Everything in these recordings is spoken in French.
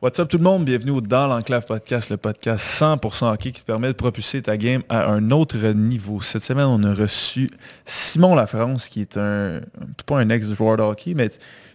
What's up tout le monde, bienvenue au Dans l'Enclave Podcast, le podcast 100% hockey qui te permet de propulser ta game à un autre niveau. Cette semaine, on a reçu Simon Lafrance, qui est un, pas un ex-joueur de hockey, mais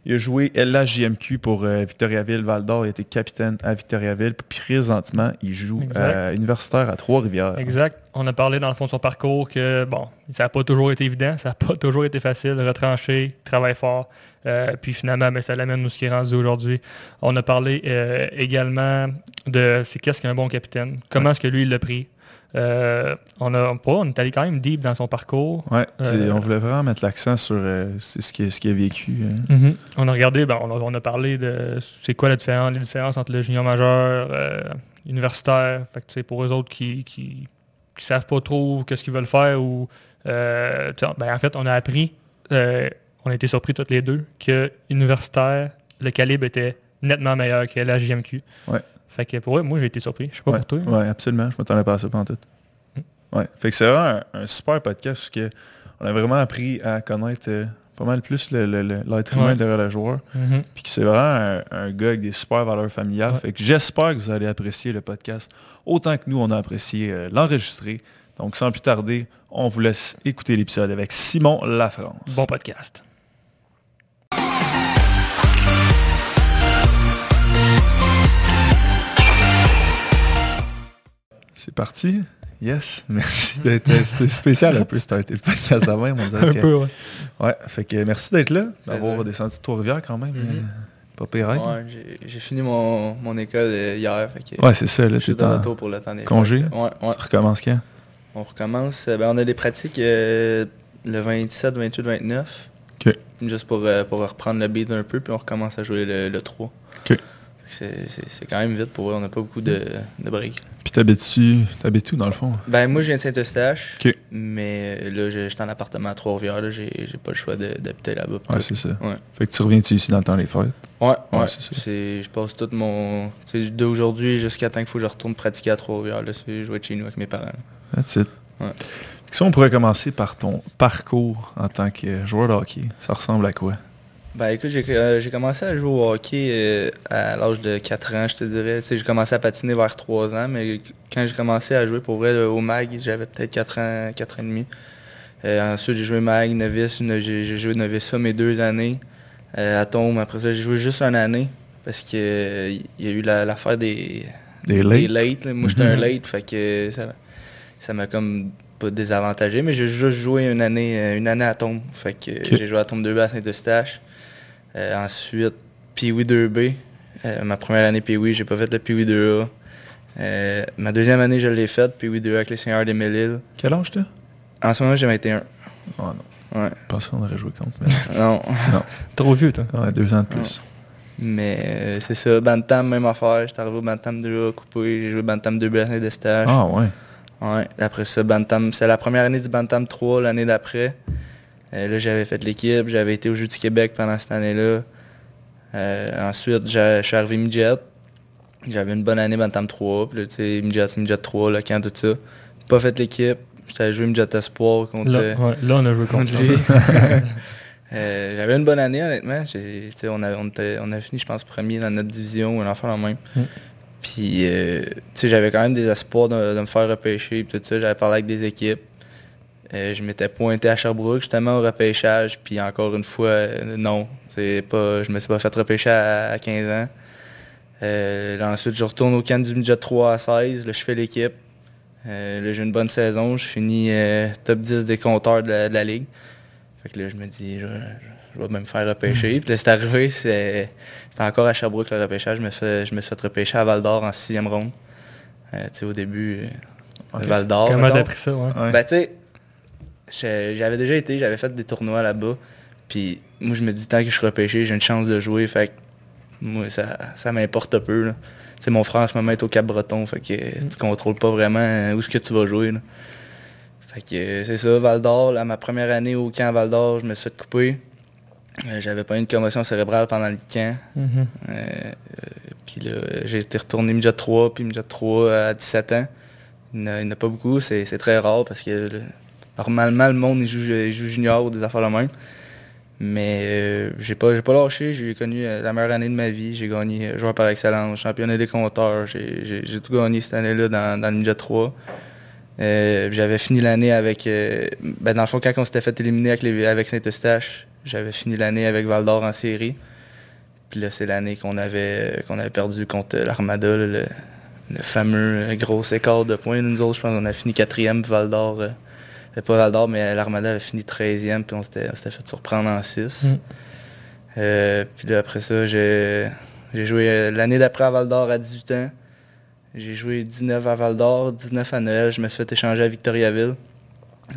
il a joué LHJMQ pour euh, Victoriaville, Val d'Or, il a été capitaine à Victoriaville, puis présentement, il joue Exact. universitaire à Trois-Rivières. Exact. On a parlé dans le fond de son parcours que bon, ça n'a pas toujours été évident, ça n'a pas toujours été facile, retranché, travaille fort. Euh, puis finalement, ben, ça l'amène où ce qui est rendu aujourd'hui. On a parlé euh, également de c'est qu'est-ce qu'un bon capitaine, comment est-ce que lui il l'a pris? Euh, on, a, pas, on est allé quand même deep dans son parcours. Ouais, Euh, on voulait vraiment mettre l'accent sur euh, ce qu'il ce qu'il a vécu. hein. Mhm. On a regardé, ben, on, a, on a parlé de c'est quoi la différence, les différences entre le junior majeur, universitaire. Fait que, pour eux autres qui, qui, qui savent pas trop qu'est-ce qu'ils veulent faire ou ben, en fait on a appris, on a été surpris toutes les deux, que universitaire, le calibre était nettement meilleur que la JMQ. Ouais. Fait que pour eux, moi j'ai été surpris. Je sais pas ouais, pour toi. ouais, absolument. Je m'attendais pas à ça pendant tout. Mm. Ouais. Fait que c'est vraiment un, un super podcast parce que on a vraiment appris à connaître euh, pas mal plus le- le- le- l'être humain Ouais. derrière le joueur. Mhm. Puis que c'est vraiment un, un gars avec des super valeurs familiales. Ouais. Fait que j'espère que vous allez apprécier le podcast autant que nous, on a apprécié euh, l'enregistrer. Donc sans plus tarder, on vous laisse écouter l'épisode avec Simon Lafrance. Bon podcast. C'est parti. Yes, merci d'être C'était spécial un peu starter le podcast d'avant. Un que- peu, ouais. Ouais, fait que merci d'être là, d'avoir descendu de Trois-Rivières quand même. Mhm. euh, Pas pire. hein? Ouais, j'ai- fini mon, mon école euh, hier. Fait que Ouais, c'est ça, là, je suis de en retour pour le temps des congé? Ouais, ouais. Tu recommences quand? On recommence. Euh, ben, on a des pratiques euh, le 27, 28, 29. Ok. Juste pour, euh, pour reprendre le beat un peu, puis on recommence à jouer le, le 3. Ok. C'est quand même vite pour eux, on n'a pas beaucoup de, de break. Puis t'habites-tu, t'habites où dans le fond? Ben moi je viens de Saint-Eustache, mais euh, là je- j'étais en appartement à Trois-Rivières, j'ai pas le choix d'habiter là-bas. Ouais, c'est ça. Ouais. Fait que tu reviens-tu ici dans le temps des fêtes? Ouais, Ouais, ouais. c'est ça. Je passe tout mon. Tu sais, d'aujourd'hui jusqu'à temps qu'il faut que je retourne pratiquer à Trois-Rivières. C'est jouer de chez nous avec mes parents. là. That's it. Ouais. Si on pourrait commencer par ton parcours en tant que joueur de hockey, ça ressemble à quoi? Ben écoute, j'ai euh, j'ai commencé à jouer au hockey euh, à l'âge de 4 ans, je te dirais. J'ai commencé à patiner vers 3 ans, mais quand j'ai commencé à jouer pour vrai au MAG, j'avais peut-être 4 ans, 4 ans et demi. Euh, ensuite, j'ai joué MAG, novice, no- j'ai joué novice ça mes deux années. À Tombe, après ça, j'ai joué juste une année parce que euh, il y a eu la- l'affaire des, Des des late? Moi, j'étais un Mhm. late, fait que ça m'a comme pas désavantagé, mais j'ai juste joué une année, une année à Tombe. Fait que Ok. j'ai joué à Tombe 2B à Saint-Eustache. Euh, ensuite, Pee-Wee 2B. Euh, ma première année Pee-Wee, j'ai pas fait le Pee-Wee 2A. Euh, ma deuxième année, je l'ai faite, Pee-Wee 2A avec les Seigneurs des Mille-Îles. Quel âge t'as? En ce moment, j'ai 21. Oh non, Ouais. je pensais qu'on aurait joué contre, mais Non. Trop vieux, toi. ouais, deux ans de plus. Mais euh, c'est ça, Bantam, même affaire. J'étais arrivé au Bantam 2A coupé, j'ai joué Bantam 2B à Saint-Eustache. Ah ouais. Ouais, après ça, Bantam, c'est la première année du Bantam 3, l'année d'après. Euh, là, j'avais fait l'équipe, j'avais été au Jeux du Québec pendant cette année-là. Euh, ensuite, je suis arrivé midget. J'avais une bonne année Bantam 3, puis là, tu sais, midget, c'est midget 3, le camp, tout ça. Pas fait l'équipe, j'avais joué midget espoir contre... Là, euh, ouais, là, on a joué contre lui. Euh, j'avais une bonne année, honnêtement. On, a, on, était- on a fini, je pense, premier dans notre division ou un enfant la même. Mm. Puis, euh, tu sais, j'avais quand même des espoirs de, de me faire repêcher. Puis tout ça, j'avais parlé avec des équipes. Euh, je m'étais pointé à Sherbrooke, justement, au repêchage. Puis encore une fois, euh, non. C'est pas, je me suis pas fait repêcher à, à 15 ans. Euh, là, ensuite, je retourne au camp du midget 3 à 16. Là, je fais l'équipe. Euh, là, j'ai une bonne saison. Je finis euh, top 10 des compteurs de la, de la ligue. Fait que là, je me dis, je, je- je vais me faire repêcher. Puis là, c'est arrivé, c'est- c'était encore à Sherbrooke le repêchage. Je me, fais, je me suis fait repêcher à Val d'Or en sixième ronde. Euh, tu sais, au début. Val d'Or. Comment t'as pris ça, ouais? Ouais. Ben, tu sais, j'ai- j'avais déjà été, j'avais fait des tournois là-bas. Puis moi, je me dis, tant que je suis repêché, j'ai une chance de jouer. Fait que moi, ça, ça m'importe peu. là. Tu sais, mon frère, en ce moment, est au Cap-Breton. Fait que euh, tu contrôles pas vraiment euh, où est-ce que tu vas jouer. là. Fait que euh, c'est ça, Val d'Or. Ma première année au camp Val d'Or, je me suis fait couper. Euh, J'avais pas eu une commotion cérébrale pendant le camp. Euh, euh, puis là, j'ai été retourné midget 3, puis midget 3 à 17 ans. Il n'y en a- en pas beaucoup, c'est c'est très rare parce que là, normalement, le monde, il joue, junior ou des affaires de même. Mais euh, j'ai pas, pas lâché, j'ai connu euh, la meilleure année de ma vie. J'ai gagné euh, joueur par excellence, championnat des compteurs. J'ai tout gagné cette année-là dans, le Ninja 3. j'avais fini l'année avec... ben dans le fond, quand on s'était fait éliminer avec, avec Saint-Eustache, j'avais fini l'année avec Val d'Or en série. Puis là, c'est l'année qu'on avait, qu'on avait perdu contre l'Armada, le, fameux gros écart de points. Nous autres, je pense qu'on a fini quatrième, Val d'Or pas Val d'Or, mais l'Armada avait fini 13e, puis on s'était fait surprendre en 6. Mm. Euh, puis après ça, j'ai joué euh, l'année d'après à Val d'Or à 18 ans. J'ai joué 19 à Val d'Or, 19 à Noël. Je me suis fait échanger à Victoriaville.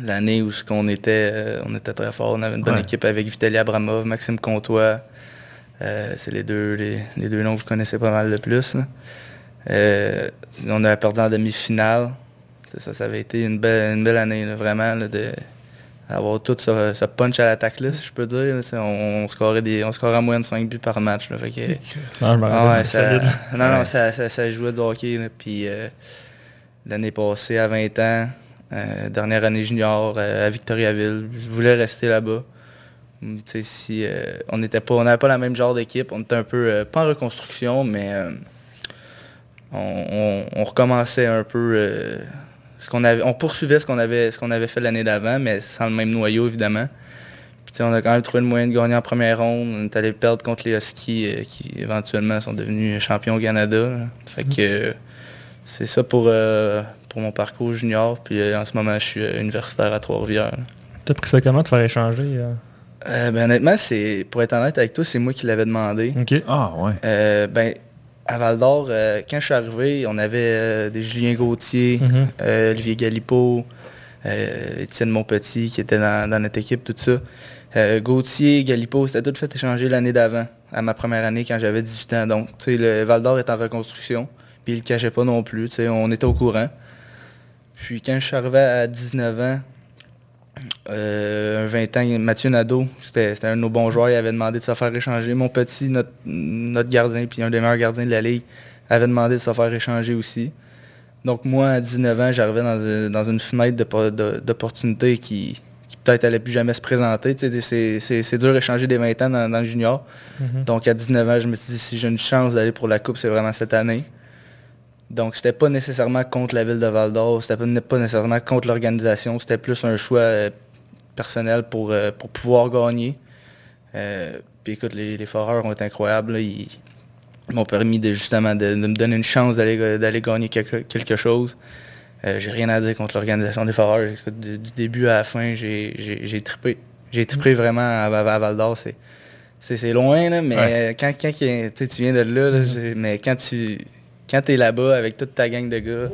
L'année où on était, euh, on était très fort. On avait une bonne équipe avec Vitaly Abramov, Maxime Comtois. c'est les deux, les, deux noms que vous connaissez pas mal de plus. on a perdu en demi-finale. Ça, ça avait été une belle, une belle année, vraiment, de avoir tout ce, punch à l'attaque là, si je peux dire. on, scorait des, on scorait à moins de 5 buts par match. Là, fait que, non, ah ça, non, non, ça, ça, jouait du hockey. puis euh, l'année passée, à 20 ans, euh, dernière année junior euh, à Victoriaville, je voulais rester là-bas. Si, on n'était pas, on n'avait pas la même genre d'équipe, on était un peu, pas en reconstruction, mais on, on, recommençait un peu qu'on avait, on poursuivait ce qu'on avait, ce qu'on avait fait l'année d'avant, mais sans le même noyau, évidemment. Puis, on a quand même trouvé le moyen de gagner en première ronde. On est allé perdre contre les Huskies, euh, qui éventuellement sont devenus champions au Canada. Fait que euh, c'est ça pour, euh, pour mon parcours junior. Puis en ce moment, je suis universitaire à Trois-Rivières. T'as pris ça comment de faire échanger? ben, honnêtement, c'est pour être honnête avec toi, c'est moi qui l'avais demandé. OK. Ah ouais. ben, à Val d'Or, euh, quand je suis arrivé, on avait euh, des Julien Gauthier, mhm. euh, Olivier Galipo, Étienne Montpetit qui était dans, notre équipe, tout ça. Gauthier, Galipo, c'était tout fait échanger l'année d'avant, à ma première année quand j'avais 18 ans. Donc, le Val d'Or est en reconstruction, puis il ne le cachait pas non plus, on était au courant. Puis quand je suis arrivé à 19 ans, euh, un 20 ans, Mathieu Nadeau, c'était un de nos bons joueurs, il avait demandé de se faire échanger. Mon petit, notre, notre gardien, puis un des meilleurs gardiens de la Ligue, avait demandé de se faire échanger aussi. Donc moi, à 19 ans, j'arrivais dans, une fenêtre d'opportunité qui, peut-être allait plus jamais se présenter. C'est dur d'échanger des 20 ans dans, le junior. Mm-hmm. Donc à 19 ans, je me suis dit, si j'ai une chance d'aller pour la Coupe, c'est vraiment cette année. Donc, c'était pas nécessairement contre la ville de Val d'Or, c'était pas nécessairement contre l'organisation, c'était plus un choix euh, personnel pour, euh, pour pouvoir gagner. Euh, puis écoute, les, les foreurs ont été incroyables. Ils, m'ont permis de justement de, me donner une chance d'aller gagner quelque, chose. j'ai rien à dire contre l'organisation des foreurs. Du, début à la fin, j'ai trippé. J'ai trippé vraiment à, Val d'Or. C'est loin, mais quand, quand tu viens de là, mm-hmm. mais quand tu quand tu es là-bas avec toute ta gang de gars,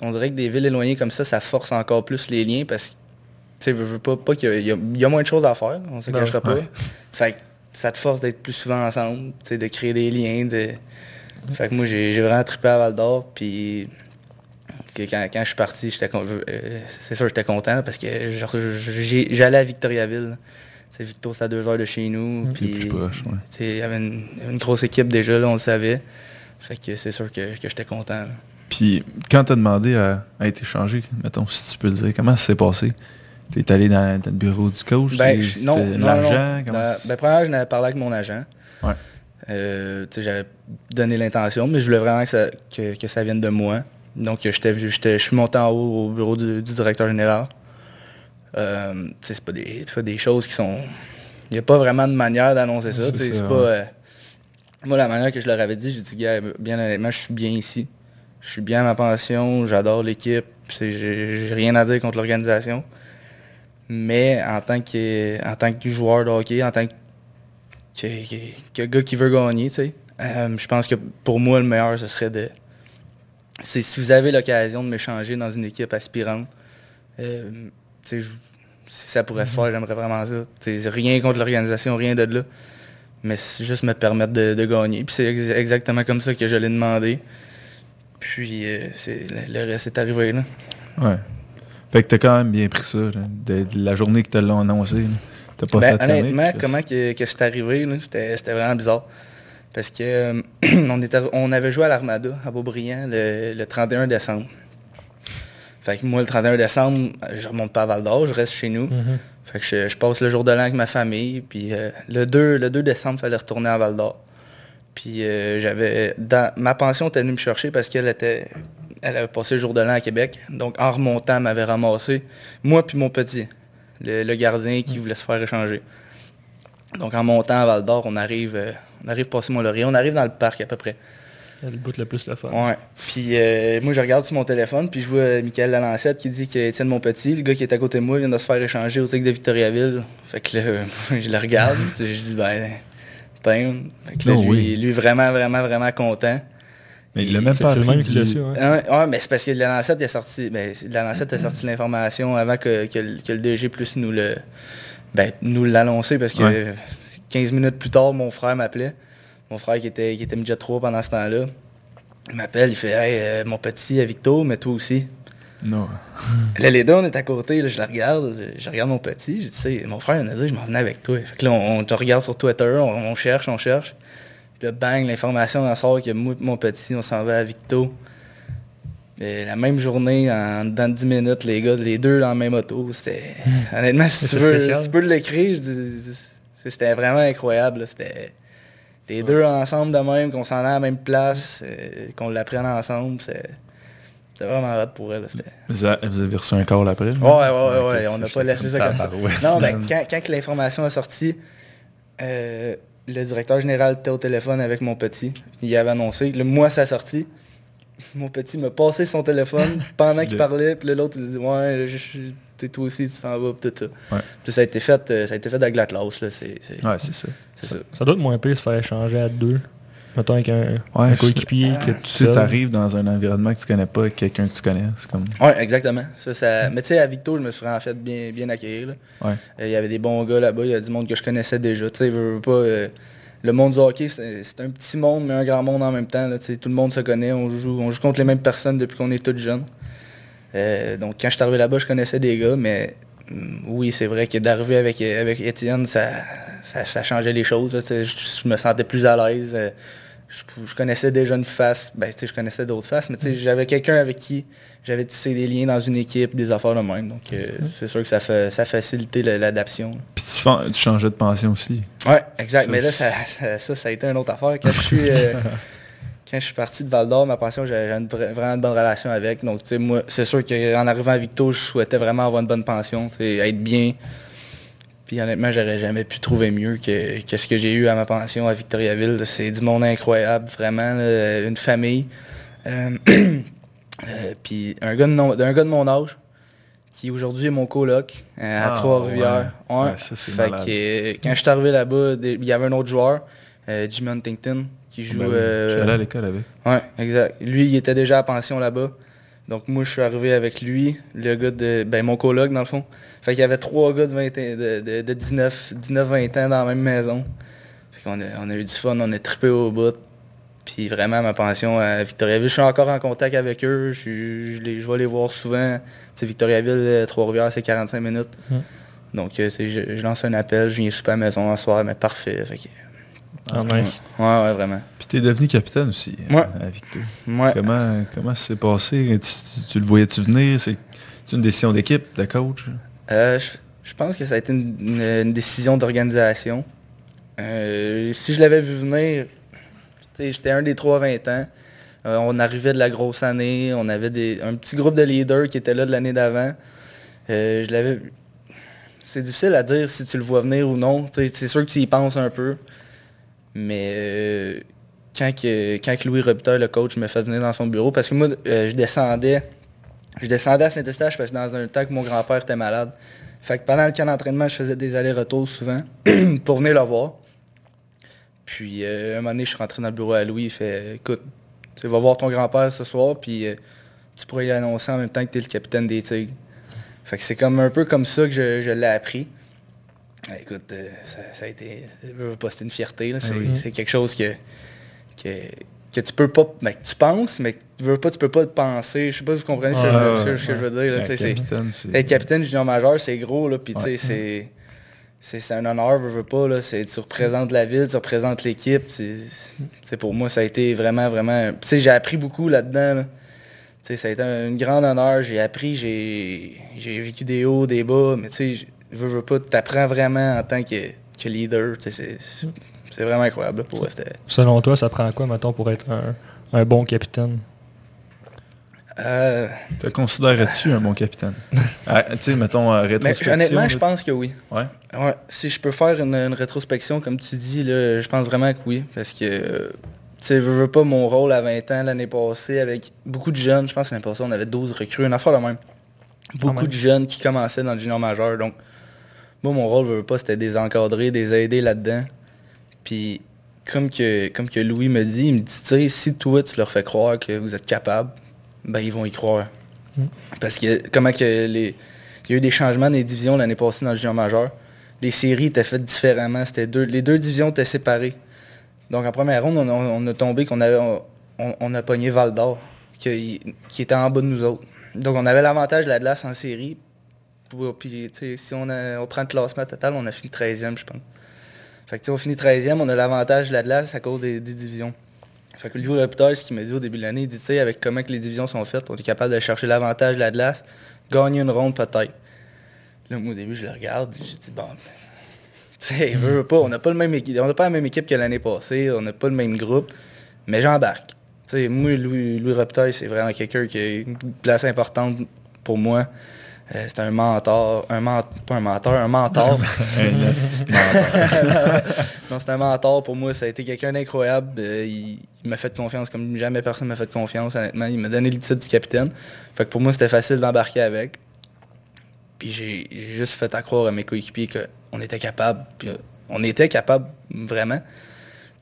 on dirait que des villes éloignées comme ça, ça force encore plus les liens parce que tu veux, pas, pas qu'il y, a moins de choses à faire, on se cachera pas. Fait que ça te force d'être plus souvent ensemble, de créer des liens. De... Fait que moi, j'ai vraiment trippé à Val d'Or, puis quand, je suis parti, j'étais euh, c'est sûr j'étais content parce que j'allais à Victoriaville. C'est Victor, c'est à deux heures de chez nous. Puis, il y avait une, une, grosse équipe déjà, là, on le savait. Fait que c'est sûr que, j'étais content. Puis quand tu as demandé à, être échangé, mettons, si tu peux le dire, comment ça s'est passé? Tu es allé dans, le bureau du coach? Ben, non, non, non. Ben, ben, premièrement, je n'avais parlé avec mon agent. Ouais. Euh, j'avais donné l'intention, mais je voulais vraiment que ça, que, ça vienne de moi. Donc, je suis monté en haut au bureau du, directeur général. Euh, c'est pas des, pas des choses qui sont... Il n'y a pas vraiment de manière d'annoncer ça. C'est pas... Euh, moi, la manière que je leur avais dit, j'ai dit, gars, bien honnêtement, je suis bien ici. Je suis bien à ma pension, j'adore l'équipe, j'ai rien à dire contre l'organisation. Mais en tant que, en tant que joueur de hockey, en tant que, gars qui veut gagner, tu sais, euh, je pense que pour moi, le meilleur, ce serait de... C'est si vous avez l'occasion de m'échanger dans une équipe aspirante, euh, si ça pourrait se faire, j'aimerais vraiment ça. rien contre l'organisation, rien de là mais juste me permettre de, gagner. Puis c'est exactement comme ça que je l'ai demandé. Puis euh, le, reste est arrivé. Là. Ouais. Fait que t'as quand même bien pris ça, de, la journée que tu l'as annoncé. T'as pas ben, fait Honnêtement, comment que, que c'est arrivé, c'était vraiment bizarre. Parce que euh, on, était, on avait joué à l'Armada à Beaubriand le, 31 décembre. Fait que moi, le 31 décembre, je remonte pas à Val d'Or, je reste chez nous. Mm-hmm. Fait que je, je passe le jour de l'an avec ma famille. Puis euh, le, 2, le 2 décembre, il fallait retourner à Val d'Or. Puis euh, j'avais. dans- Ma pension était venue me chercher parce qu'elle était. Elle avait passé le jour de l'an à Québec. Donc en remontant, elle m'avait ramassé. Moi puis mon petit. Le, le gardien qui voulait se faire échanger. Donc en montant à Val d'Or, on arrive. euh, on arrive passer Mont-Laurier. On arrive dans le parc à peu près. Le bout le plus le fun. Ouais. Puis euh, moi, je regarde sur mon téléphone, puis je vois euh, Michael Lalancette qui dit que Étienne Monpetit, le gars qui est à côté de moi, vient de se faire échanger au TIC de Victoriaville. Fait que là, je le regarde, puis je dis, ben, tiens. Fait que là, Oh lui, oui. lui, vraiment, vraiment, vraiment content. Mais il l'a même pas même qui du- l'a su. ouais. Ah Ouais, mais c'est parce que Lalancette, il a sorti, ben, Lalancette a sorti l'information avant que, que le- que le DG plus nous le, ben, nous l'annoncer, parce que Ouais. 15 minutes plus tard, mon frère m'appelait. Mon frère qui était, qui était midget 3 pendant ce temps-là. Il m'appelle, il fait Hey, euh, mon petit à Victo, mais toi aussi. Non. Là, les deux, on est à côté, là, je la regarde, je, je regarde mon petit, je dis, sais, mon frère, il m'a dit, je m'en venais avec toi. Fait que là, on, on te regarde sur Twitter, on, on cherche, on cherche. Puis là, bang, l'information en sort que moi et mon petit, on s'en va à Victo. Et la même journée, en dans 10 minutes, les gars, les deux dans la même auto, c'était... Honnêtement, si tu, veux, si tu peux l'écrire, c'était vraiment incroyable. C'était les deux ensemble de même, qu'on s'en allait à la même place, euh, qu'on l'apprenne ensemble, c'est... C'était vraiment hot pour elle. Vous a- avez reçu un call après? là? Ouais, ouais, ouais, ouais, on n'a ça, pas laissé ça comme ça. Non, mais quand, l'information est sortie, euh, le directeur général était au téléphone avec mon petit. Il avait annoncé. Le mois sa sortie, mon petit m'a passé son téléphone pendant qu'il parlait, puis l'autre il dit Ouais, je, je- t'es toi aussi, tu s'en vas, puis tout ça. Ouais. Puis ça a été fait, euh, ça a été fait avec la classe, là. C'est c'est- Ouais, c'est ça. ça. Ça doit être moins pire se faire échanger à deux. Mettons avec un, Ouais, coéquipier que Tu tout sais, t'arrives dans un environnement que tu connais pas, avec quelqu'un que tu connais. C'est comme. Ouais, exactement. Ça, ça... Mais tu sais, à Victo, je me suis vraiment fait bien, bien. Ouais. Euh, Il y avait des bons gars là-bas, il y a du monde que je connaissais déjà. Tu sais, veux, veux pas, euh, le monde du hockey, c'est un petit monde, mais un grand monde en même temps. Tout le monde se connaît, on joue, on joue contre les mêmes personnes depuis qu'on est tous jeunes. Euh, donc quand je suis arrivé là-bas, je connaissais des gars, mais hum, oui, c'est vrai que d'arriver avec, Étienne, ça, changeait les choses. je me sentais plus à l'aise. euh, je, je connaissais déjà une face, ben, tu sais, je connaissais d'autres faces, mais tu sais, j'avais quelqu'un avec qui j'avais tissé des liens dans une équipe, des affaires de même. Donc euh, c'est sûr que ça, fait, ça facilitait la- l'adaptation. Puis tu, changeais de pension aussi. Ouais, exact. Ça, mais là, ça, ça, ça, a été une autre affaire. Quand je suis, euh, quand je suis parti de Val d'Or, ma pension, j'avais une vraiment une bonne relation avec. Donc, tu sais, moi, c'est sûr qu'en arrivant à Victo, je souhaitais vraiment avoir une bonne pension, être bien. Puis honnêtement, j'aurais jamais pu trouver mieux que, que ce que j'ai eu à ma pension à Victoriaville. C'est du monde incroyable, vraiment, là, une famille. Euh, euh, puis un gars, de non- un gars de mon âge, qui aujourd'hui est mon coloc euh, à Ah, Trois-Rivières. ouais. Ouais. Fait que, euh, quand je suis arrivé là-bas, il y avait un autre joueur, Jimmy Huntington, qui joue... Ben J'allais à l'école avec. Ouais, exact. Lui, il était déjà à pension là-bas. Donc moi, je suis arrivé avec lui, le gars de... Ben, mon coloc, dans le fond. Fait qu'il y avait trois gars de, 20 ans- de, de, de 19, 19-20 ans dans la même maison. Fait qu'on a, on a eu du fun, on a trippé au bout. Puis vraiment, ma pension à Victoriaville, je suis encore en contact avec eux. Je, suis- je, les, je vais les voir souvent. Tu sais, Victoriaville, euh, Trois-Rivières, c'est 45 minutes. Mm. Donc, euh, je, je lance un appel, je viens super à la maison un soir, mais parfait. Fait que, Ah, nice. ouais, ouais, vraiment. Puis t'es devenu capitaine aussi euh, Ouais. à Victo. Ouais. Comment, comment ça s'est passé? Tu, tu- tu le voyais-tu venir? C'est c'est une décision d'équipe, de coach? Euh, je, pense que ça a été une, décision d'organisation. Euh, si je l'avais vu venir, j'étais un des trois à 20 ans. Euh, on arrivait de la grosse année. On avait un petit groupe de leaders qui étaient là de l'année d'avant. Je l'avais. C'est difficile à dire si tu le vois venir ou non. C'est sûr que tu y penses un peu. Mais quand, que, quand Louis Robitaille, le coach, me fait venir dans son bureau, parce que moi, je descendais. Je descendais à Saint-Eustache parce que dans un temps que mon grand-père était malade. Fait que pendant le camp d'entraînement, je faisais des allers-retours souvent pour venir le voir. Puis euh, un moment donné, je suis rentré dans le bureau à Louis, il fait écoute, tu vas voir ton grand-père ce soir, puis euh, tu pourrais y annoncer en même temps que tu es le capitaine des Tigres. Fait que c'est comme un peu comme ça que je, je l'ai appris. Ah, écoute, euh, ça, ça a été. je veux pas, C'était une fierté. C'est oui. c'est quelque chose que, que, que tu peux pas. ben, que tu penses, mais que tu veux pas, tu peux pas le penser. Je sais pas si vous comprenez ce que, je, ouais, ce que je veux dire. là, capitaine, c'est... être capitaine junior majeur, c'est gros, là, puis Ouais. c'est... C'est c'est un honneur, veux, veux pas, là. c'est- Tu représentes la ville, tu représentes l'équipe. c'est- c'est Pour moi, ça a été vraiment, vraiment... J'ai appris beaucoup là-dedans, là. Ça a été un, une grande honneur. J'ai appris, j'ai j'ai vécu des hauts, des bas, mais tu sais, veux, veux pas, t'apprends vraiment en tant que, que leader. C'est c'est vraiment incroyable. là, Pour c'était- Selon toi, ça prend quoi, mettons, pour être un, un bon capitaine? Euh, Te considérais-tu un bon capitaine? Ah, tu sais, mettons, euh, mais rétrospection. honnêtement, je pense que oui. Ouais? Ouais, si je peux faire une, une rétrospection, comme tu dis, là, je pense vraiment que oui. Parce que, euh, tu sais, veux, veux pas mon rôle à 20 ans l'année passée avec beaucoup de jeunes. Je pense que l'année passée, on avait 12 recrues, une affaire de même. Beaucoup même. de jeunes qui commençaient dans le junior majeur. Donc, moi, mon rôle, veux, veux pas, c'était des encadrer, des aider là-dedans. Puis, comme que, comme que Louis me dit, il me dit, tu sais, si toi, tu leur fais croire que vous êtes capable, ben, ils vont y croire. Mm. Parce que, comment que les... Il y a eu des changements des divisions l'année passée dans le junior majeur. Les séries étaient faites différemment. C'était deux, les deux divisions étaient séparées. Donc en première ronde, on, a- on a tombé qu'on avait. On, on a pogné Val d'Or, qui, qui était en bas de nous autres. Donc on avait l'avantage de la glace en série. Puis si on, a- on prend le classement total, on a fini 13e, je pense. Fait que on finit 13e, on a l'avantage de la glace à cause des, divisions. Fait que Louis Repteur, ce qu'il m'a dit au début de l'année, il dit, tu sais, avec comment que les divisions sont faites, on est capable de chercher l'avantage de la glace, gagner une ronde peut-être. Là, moi, au début, je le regarde, j'ai dit, bon, tu sais, veut, veut pas, on n'a pas, pas la même équipe que l'année passée, on n'a pas le même groupe, mais j'embarque. Tu sais, moi, Louis, Louis c'est vraiment quelqu'un qui a une place importante pour moi. Euh, c'est un mentor, un ment- pas un mentor, un mentor. Un non, c'est un mentor pour moi. Ça a été quelqu'un d'incroyable. Euh, il il m'a fait confiance comme jamais personne m'a fait confiance, honnêtement. Il m'a donné le titre du capitaine. Fait que pour moi, c'était facile d'embarquer avec. Puis j'ai j'ai juste fait à croire à mes coéquipiers qu'on était capable. Puis on était capable, vraiment.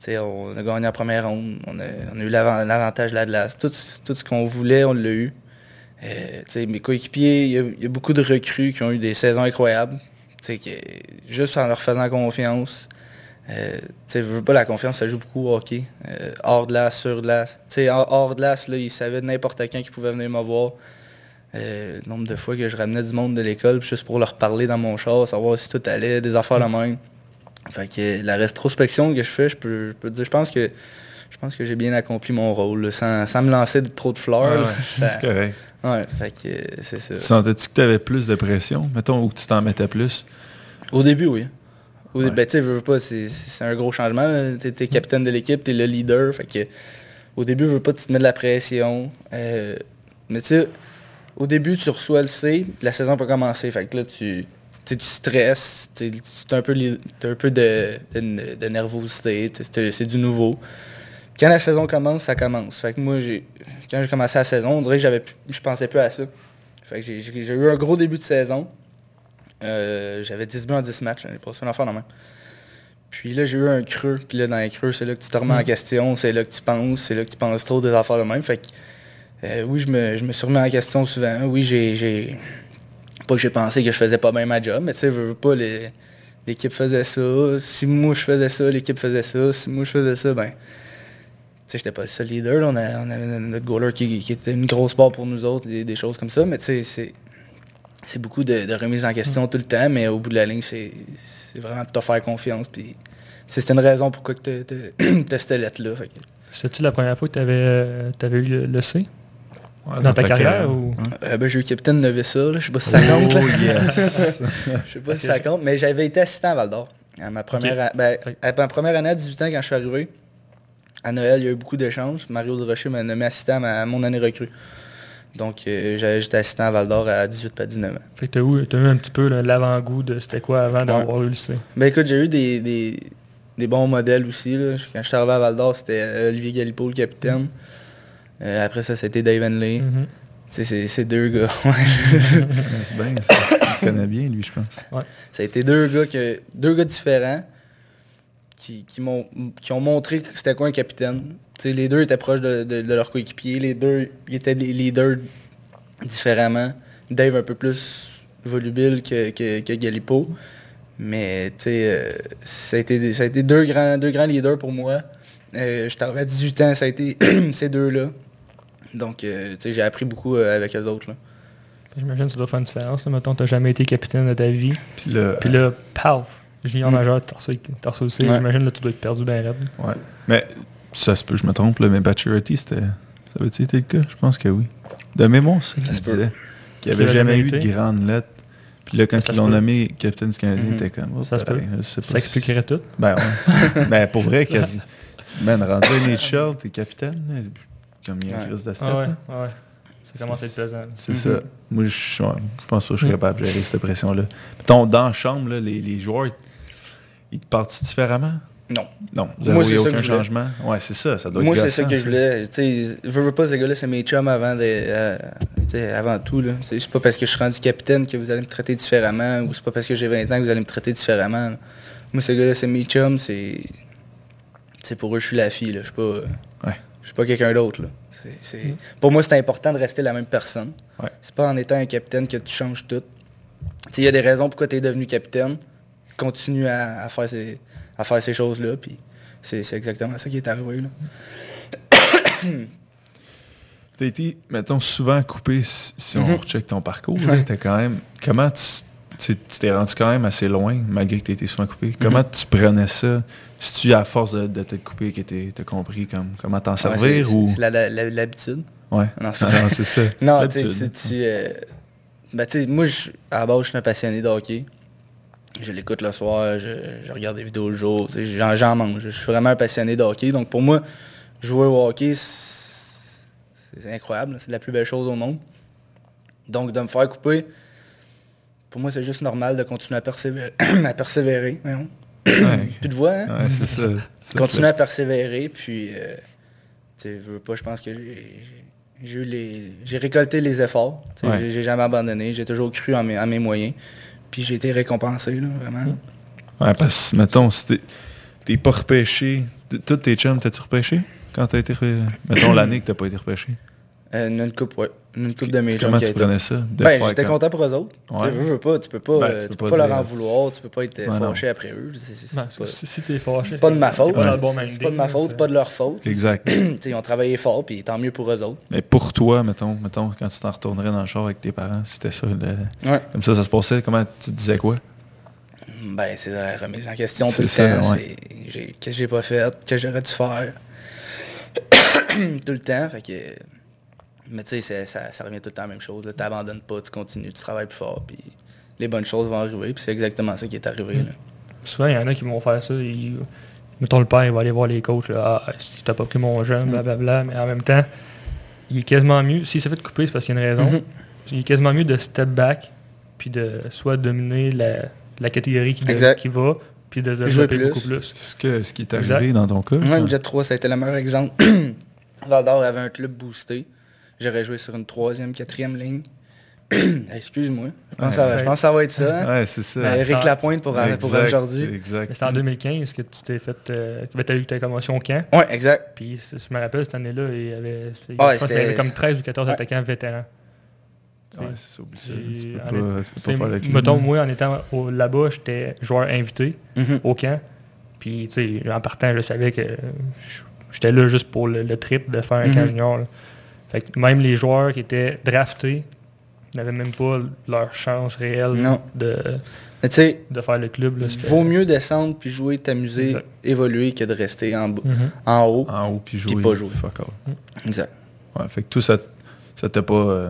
On a gagné en première ronde. On a, on a eu l'avan- l'avantage de la glace. Tout, ce- tout ce qu'on voulait, on l'a eu. Euh, mes coéquipiers, il y, a- il y a beaucoup de recrues qui ont eu des saisons incroyables. Que juste en leur faisant confiance, euh, tu veux pas la confiance, ça joue beaucoup au hockey. Euh, hors de glace, sur glace. Tu sais, hors, glace, là, ils savaient n'importe quand qui pouvait venir me voir. Euh, le nombre de fois que je ramenais du monde de l'école juste pour leur parler dans mon char, savoir si tout allait, des affaires la même. Fait que euh, la rétrospection que je fais, je peux, je peux te dire, je pense que je pense que j'ai bien accompli mon rôle, là, sans, sans me lancer de trop de fleurs. Ouais, c'est correct. Ouais, fait que euh, c'est ça. Tu sentais-tu que tu avais plus de pression, mettons, ou que tu t'en mettais plus? Au début, oui. Au Ouais. ben, tu sais, veux, veux pas, c'est un gros changement. Tu es, capitaine de l'équipe, tu es le leader. Fait que, au début, veux pas, tu te mets de la pression. Euh, mais tu sais, au début, tu reçois le C, puis la saison peut commencer. Fait que là, tu, tu sais, tu stresses, tu as un peu, t'as un peu de, de- de nervosité, c'est du nouveau. Quand la saison commence, ça commence. Fait que moi, j'ai quand j'ai commencé la saison, on dirait que j'avais je pensais plus à ça. Fait que j'ai- j'ai j'ai eu un gros début de saison. Euh, j'avais 10 buts en 10 matchs, j'avais pas ça l'enfant dans main. Puis là, j'ai eu un creux. Puis là, dans les creux, c'est là que tu te remets en question, c'est là que tu penses, c'est là que tu penses trop des affaires de même. Fait que, euh, oui, je me, je me suis remis en question souvent. Oui, j'ai... j'ai- Pas que j'ai pensé que je faisais pas bien ma job, mais tu sais, veux pas, les- l'équipe faisait ça. Si moi, je faisais ça, l'équipe faisait ça. Si moi, je faisais ça, ben... Sais, j'étais pas le seul leader. là. On, a- on avait notre goaler qui, qui était une grosse part pour nous autres, des, des choses comme ça. Mais tu sais, c'est c'est beaucoup de, de remise en question tout le temps, mais au bout de la ligne, c'est c'est vraiment de te faire confiance. Puis c'est une raison pourquoi tu as cette lettre-là. fait que- C'était-tu la première fois que tu avais, eu le, le C? Ouais, Dans ta carrière, ou-? Euh, ben, j'ai eu capitaine là. je sais pas si ça compte. Oh yes! Je sais pas si ça compte, mais j'avais été assistant à Val d'Or. À ma première, a- ben, à ma première année à 18 ans, quand je suis arrivé, à Noël, il y a eu beaucoup d'échanges. Mario de Rocher m'a nommé assistant à, ma- à mon année recrue. Donc, euh, j'étais assistant à Val d'Or à 18 pas 19 ans. Fait que t'as eu, un petit peu l'avant-goût de c'était quoi avant d'avoir eu le C? Ben écoute, j'ai eu des, des, des bons modèles aussi. Là. Quand je suis arrivé à Val d'Or, c'était euh, Olivier Galipo, le capitaine. Euh, après ça, c'était Dave Henley. Tu sais, c'est- deux gars. ouais. c'est bien, ça. Il connaît bien, lui, je pense. ça a été deux gars, que, deux gars différents qui, qui, m'ont, qui ont montré que c'était quoi un capitaine. Tu sais, les deux étaient proches de, de, de leur coéquipier. Les deux ils étaient des leaders différemment. Dave un peu plus volubile que, que, que Galipo. Mais tu sais, euh, ça, a été, ça a été deux grands, deux grands leaders pour moi. Euh, J'étais arrivé à 18 ans, ça a été ces deux-là. Donc, euh, tu sais, j'ai appris beaucoup euh, avec eux autres. Là. J'imagine que ça doit faire une différence. Là. Mettons, t'as jamais été capitaine de ta vie. Puis là, Puis là, paf! Junior Mm. majeur, le C. Ouais. J'imagine là, tu dois être perdu bien raide. ouais. Mais ça se peut, je me trompe, là, mais Baturity, c'était. Ça avait-tu été le cas? Je pense que oui. De mémoire, ça, Ça il se peut. disait. Qu'il Qu'il n'y avait jamais eu de grande lettre. Puis là, quand Ça ils l'ont peut. nommé capitaine du Canadien, t'es comme... oh, Ça se pas Ça si- expliquerait tout. Ben ouais. ben pour vrai, quasi. Man, rendu à NHL, t'es capitaine. Comme il y a un. Chris de step, Ah ouais, ouais. Ça commence à être plaisant. C'est ça. Moi, je, pense pas que je suis Mhm. capable de gérer cette pression-là. Mettons, dans la chambre, là, les, les joueurs, ils te partent différemment? Non. Non. Moi, Zéro, c'est aucun je changement? Ouais, c'est ça. Ça doit Moi, c'est ça que je voulais. Tu sais, veux, veux pas, ces gars-là, c'est mes chums avant, de, euh, avant tout. C'est pas parce que je suis rendu capitaine que vous allez me traiter différemment, ou c'est pas parce que j'ai 20 ans que vous allez me traiter différemment. là. Moi, ces gars-là, c'est mes chums, c'est... C'est pour eux, je suis la fille. Je suis pas... euh, Ouais. Je suis pas quelqu'un d'autre, Mm. Pour moi, c'est important de rester la même personne. Ouais. C'est pas en étant un capitaine que tu changes tout. Il y a des raisons pourquoi tu es devenu capitaine. Continue à, à faire ces, à faire ces choses-là, puis c'est c'est exactement ça qui est arrivé, là. T'as été, mettons, souvent coupé si, on Mhm. recheck ton parcours. T'as quand même. Comment tu. T'es rendu quand même assez loin, malgré que tu été souvent coupé. Comment Mhm. tu prenais ça? Si tu à force de, de t'être coupé que t'as compris comme, comment t'en Ouais, servir c'est- ou? C'est la- la- la- l'habitude. Ouais. Non, c'est Ah pas- non, c'est ça. Non, tu tu... tu, euh, ben, tu sais, moi, à la base, je suis un passionné de hockey. Je l'écoute le soir, je, je regarde des vidéos le jour, j'en, mange. Je suis vraiment un passionné de hockey. Donc pour moi, jouer au hockey, c'est, incroyable. C'est la plus belle chose au monde. Donc de me faire couper, pour moi, c'est juste normal de continuer à persévérer. à persévérer voyons. Ouais. Tu te vois, hein? Ouais, c'est ça. Continuer à persévérer, puis euh, tu veux pas, je pense que j'ai les. Récolté les efforts. Ouais. J'ai j'ai jamais abandonné. J'ai toujours cru en mes, en mes moyens. Puis j'ai été récompensé, là, vraiment. Ouais, parce que, mettons, si t'es- t'es pas repêché, tous tes chums, t'as-tu repêché? Quand t'as été... Mettons l'année que t'as pas été repêché? Euh, une coupe, ouais. Une coupe de mes Comment tu prenais ça? Ben, j'étais quand- content pour eux autres. Ouais. Veux, veux pas, tu peux pas, Ben, euh, tu tu peux pas leur en vouloir, tu peux pas être non. fâché après eux. C'est- c'est- pas- si t'es fâché, c'est pas de ma faute. C'est pas de ma faute, c'est pas de leur faute. Exact. Tu sais, ils ont travaillé fort, puis tant mieux pour eux autres. Mais pour toi, mettons, mettons quand tu t'en retournerais dans le char avec tes parents, c'était ça. le- Ouais. Comme ça, ça se passait. Comment tu te disais quoi? Ben, c'est la remise en question C'est tout le ça, temps. ouais. Qu'est-ce que j'ai pas fait? Qu'est-ce que j'aurais dû faire? tout le temps, fait que... Mais tu sais, ça, ça revient tout le temps à la même chose. Tu n'abandonnes pas, tu continues, tu travailles plus fort, puis les bonnes choses vont arriver, puis c'est exactement ça qui est arrivé. Mm. là. Souvent, il y en a qui vont faire ça. Ils... Mettons le père, il va aller voir les coachs. Là, ah, si t'as pas pris mon jeune, Mm. blablabla. Mais en même temps, il est quasiment mieux. S'il s'est fait couper, c'est parce qu'il y a une raison. Mhm. Il est quasiment mieux de step back, puis de soit dominer la, la catégorie qui, de- Exact. qui va, puis de se Jouer développer plus. beaucoup plus. Ce, que, ce qui est Exact. arrivé dans ton cas. Le Jet 3, ça a été le meilleur exemple. Val d'Or avait un club boosté. J'aurais joué sur une troisième, quatrième ligne. Excuse-moi. Je pense, que ça va- je pense que ça va être ça. hein? Ouais, c'est ça. Euh, Eric Ça- Lapointe pour, aujourd'hui. C'est en 2015 que tu t'es fait... Euh, que t'as eu ta commotion au camp. Ouais, exact. Puis je me rappelle, cette année-là, il y avait, Ouais, je pense qu'il y c'était- avait comme 13 ou 14 Ouais. attaquants vétérans. Ouais, c'est ça, oublie ça. Et Tu peux en pas, tu peux T'sais, pas faire avec lui. mettons, moi, en étant là-bas, j'étais joueur invité Mhm. au camp. Puis, tu sais, en partant, je savais que j'étais là juste pour le, le trip de faire un camp Mhm. junior. là. Fait que même les joueurs qui étaient draftés n'avaient même pas leur chance réelle Non. de, tu de faire le club. Là, vaut mieux descendre puis jouer, t'amuser, Exact. évoluer que de rester en, Mhm. en haut. En haut, puis jouer. pas jouer. Fuck all. Exact. Ouais, fait que tout ça, ça t'a pas euh,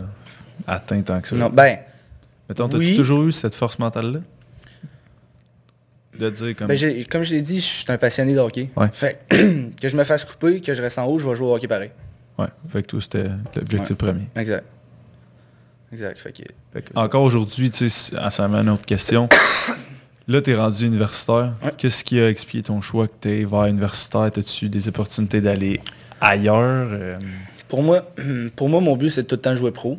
atteint tant que ça? Non, ben, Mettons, t'as-tu oui. toujours eu cette force mentale-là? De dire comme... ben j'ai- comme je l'ai dit, je suis un passionné de hockey. Ouais. Fait que que je me fasse couper, que je reste en haut, je vais jouer au hockey pareil. Ouais, fait que tout, c'était l'objectif premier. Exact. Exact. Fait que, Fait que encore aujourd'hui, tu sais, à une autre question. Là, tu es rendu universitaire. Ouais. Qu'est-ce qui a expliqué ton choix que tu es vers universitaire? As-tu des opportunités d'aller ailleurs? Euh, pour moi, pour moi, mon but, c'est de tout le temps jouer pro.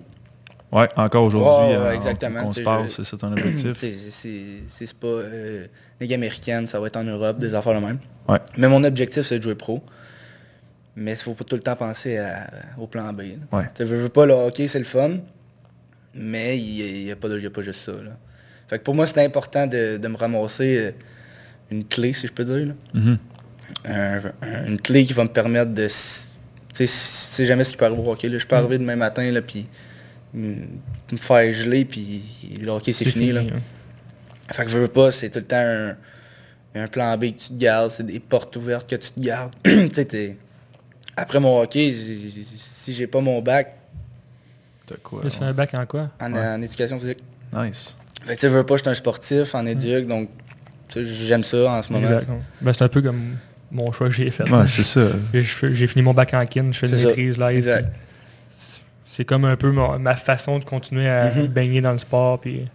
ouais, encore aujourd'hui, euh, exactement, on se parle, c'est ça ton objectif? C'est- pas euh, Ligue américaine, ça va être en Europe, des affaires le même. Ouais. Mais mon objectif, c'est de jouer pro. Mais il faut pas tout le temps penser à- au plan B. Ouais. Tu veux, veux pas, le hockey, c'est le fun. Mais il n'y a, a pas juste ça. Là. Fait que pour moi, c'est important de, de me ramasser euh, une clé, si je peux dire. là. Mhm. Un- un- une clé qui va me permettre de... Tu sais, si- tu sais jamais ce qui peut arriver au hockey. Là. Je peux Mm. arriver demain matin, puis me faire geler, puis le hockey, c'est fini. là. hein. Fait que je veux pas, c'est tout le temps un, un plan B que tu te gardes, c'est des portes ouvertes que tu te gardes. tu sais, t'es- Après mon hockey, si j'ai pas mon bac T'as quoi? Tu fais un bac en quoi? en, Ouais. en éducation physique, Nice. Fait que tu sais, veux pas, je suis un sportif en éduc, donc j'aime ça en ce moment. Exact. Ben, c'est un peu comme mon choix que j'ai fait. Ouais, c'est ça. J'ai- fini mon bac en kin, je fais une maîtrise live. C'est comme un peu ma façon de continuer à Mhm. baigner dans le sport. Puis...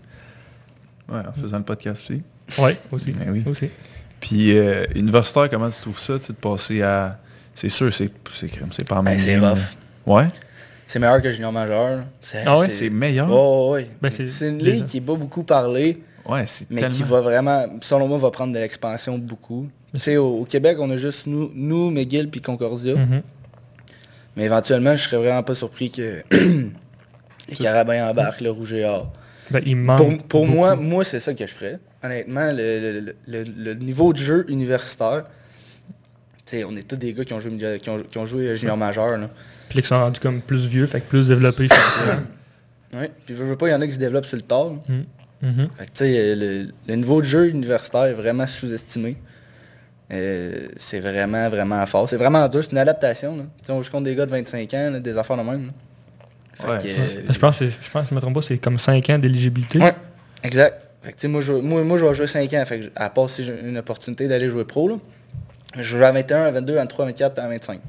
Ouais, en faisant le podcast aussi. Ouais, aussi. Ben oui. aussi. Puis euh, universitaire, comment tu trouves ça, tu sais, de passer à... C'est sûr, c'est c'est pas en même Ben, c'est rough. Ouais? C'est meilleur que junior majeur. C'est, Ah ouais? C'est meilleur? Oh, ouais. Ben, c'est- une ligue qui est pas beaucoup parlée, Ouais, c'est mais tellement... qui va vraiment, selon moi, va prendre de l'expansion beaucoup. Tu sais, au, au Québec, on a juste nous, nous McGill puis Concordia. Mhm. Mais éventuellement, je serais vraiment pas surpris que les Carabins embarquent le rouge et or. Ben, il me manque Pour, moi, moi c'est ça que je ferais. Honnêtement, le, le- le- le niveau de jeu universitaire, on est tous des gars qui ont joué, qui ont, qui ont joué junior majeur. Là. Puis qui sont rendus comme plus vieux, fait que plus développés. Ouais. Puis je veux pas, il y en a qui se développent sur le tard. là. Mhm. Mhm. Fait que, tu sais, le, le niveau de jeu universitaire est vraiment sous-estimé. Euh, c'est vraiment, vraiment fort. C'est vraiment dur, c'est une adaptation. Là. On joue contre des gars de 25 ans, là, des affaires de même. Ouais, que, euh, Je pense, je pense, si je me trompe pas, c'est comme 5 ans d'éligibilité. Ouais, exact. Fait que, moi, je, moi, moi, je vais jouer 5 ans. Fait que, à part si j'ai une opportunité d'aller jouer pro, là, je joue à 21, à 22, à 23, à 24 et à 25.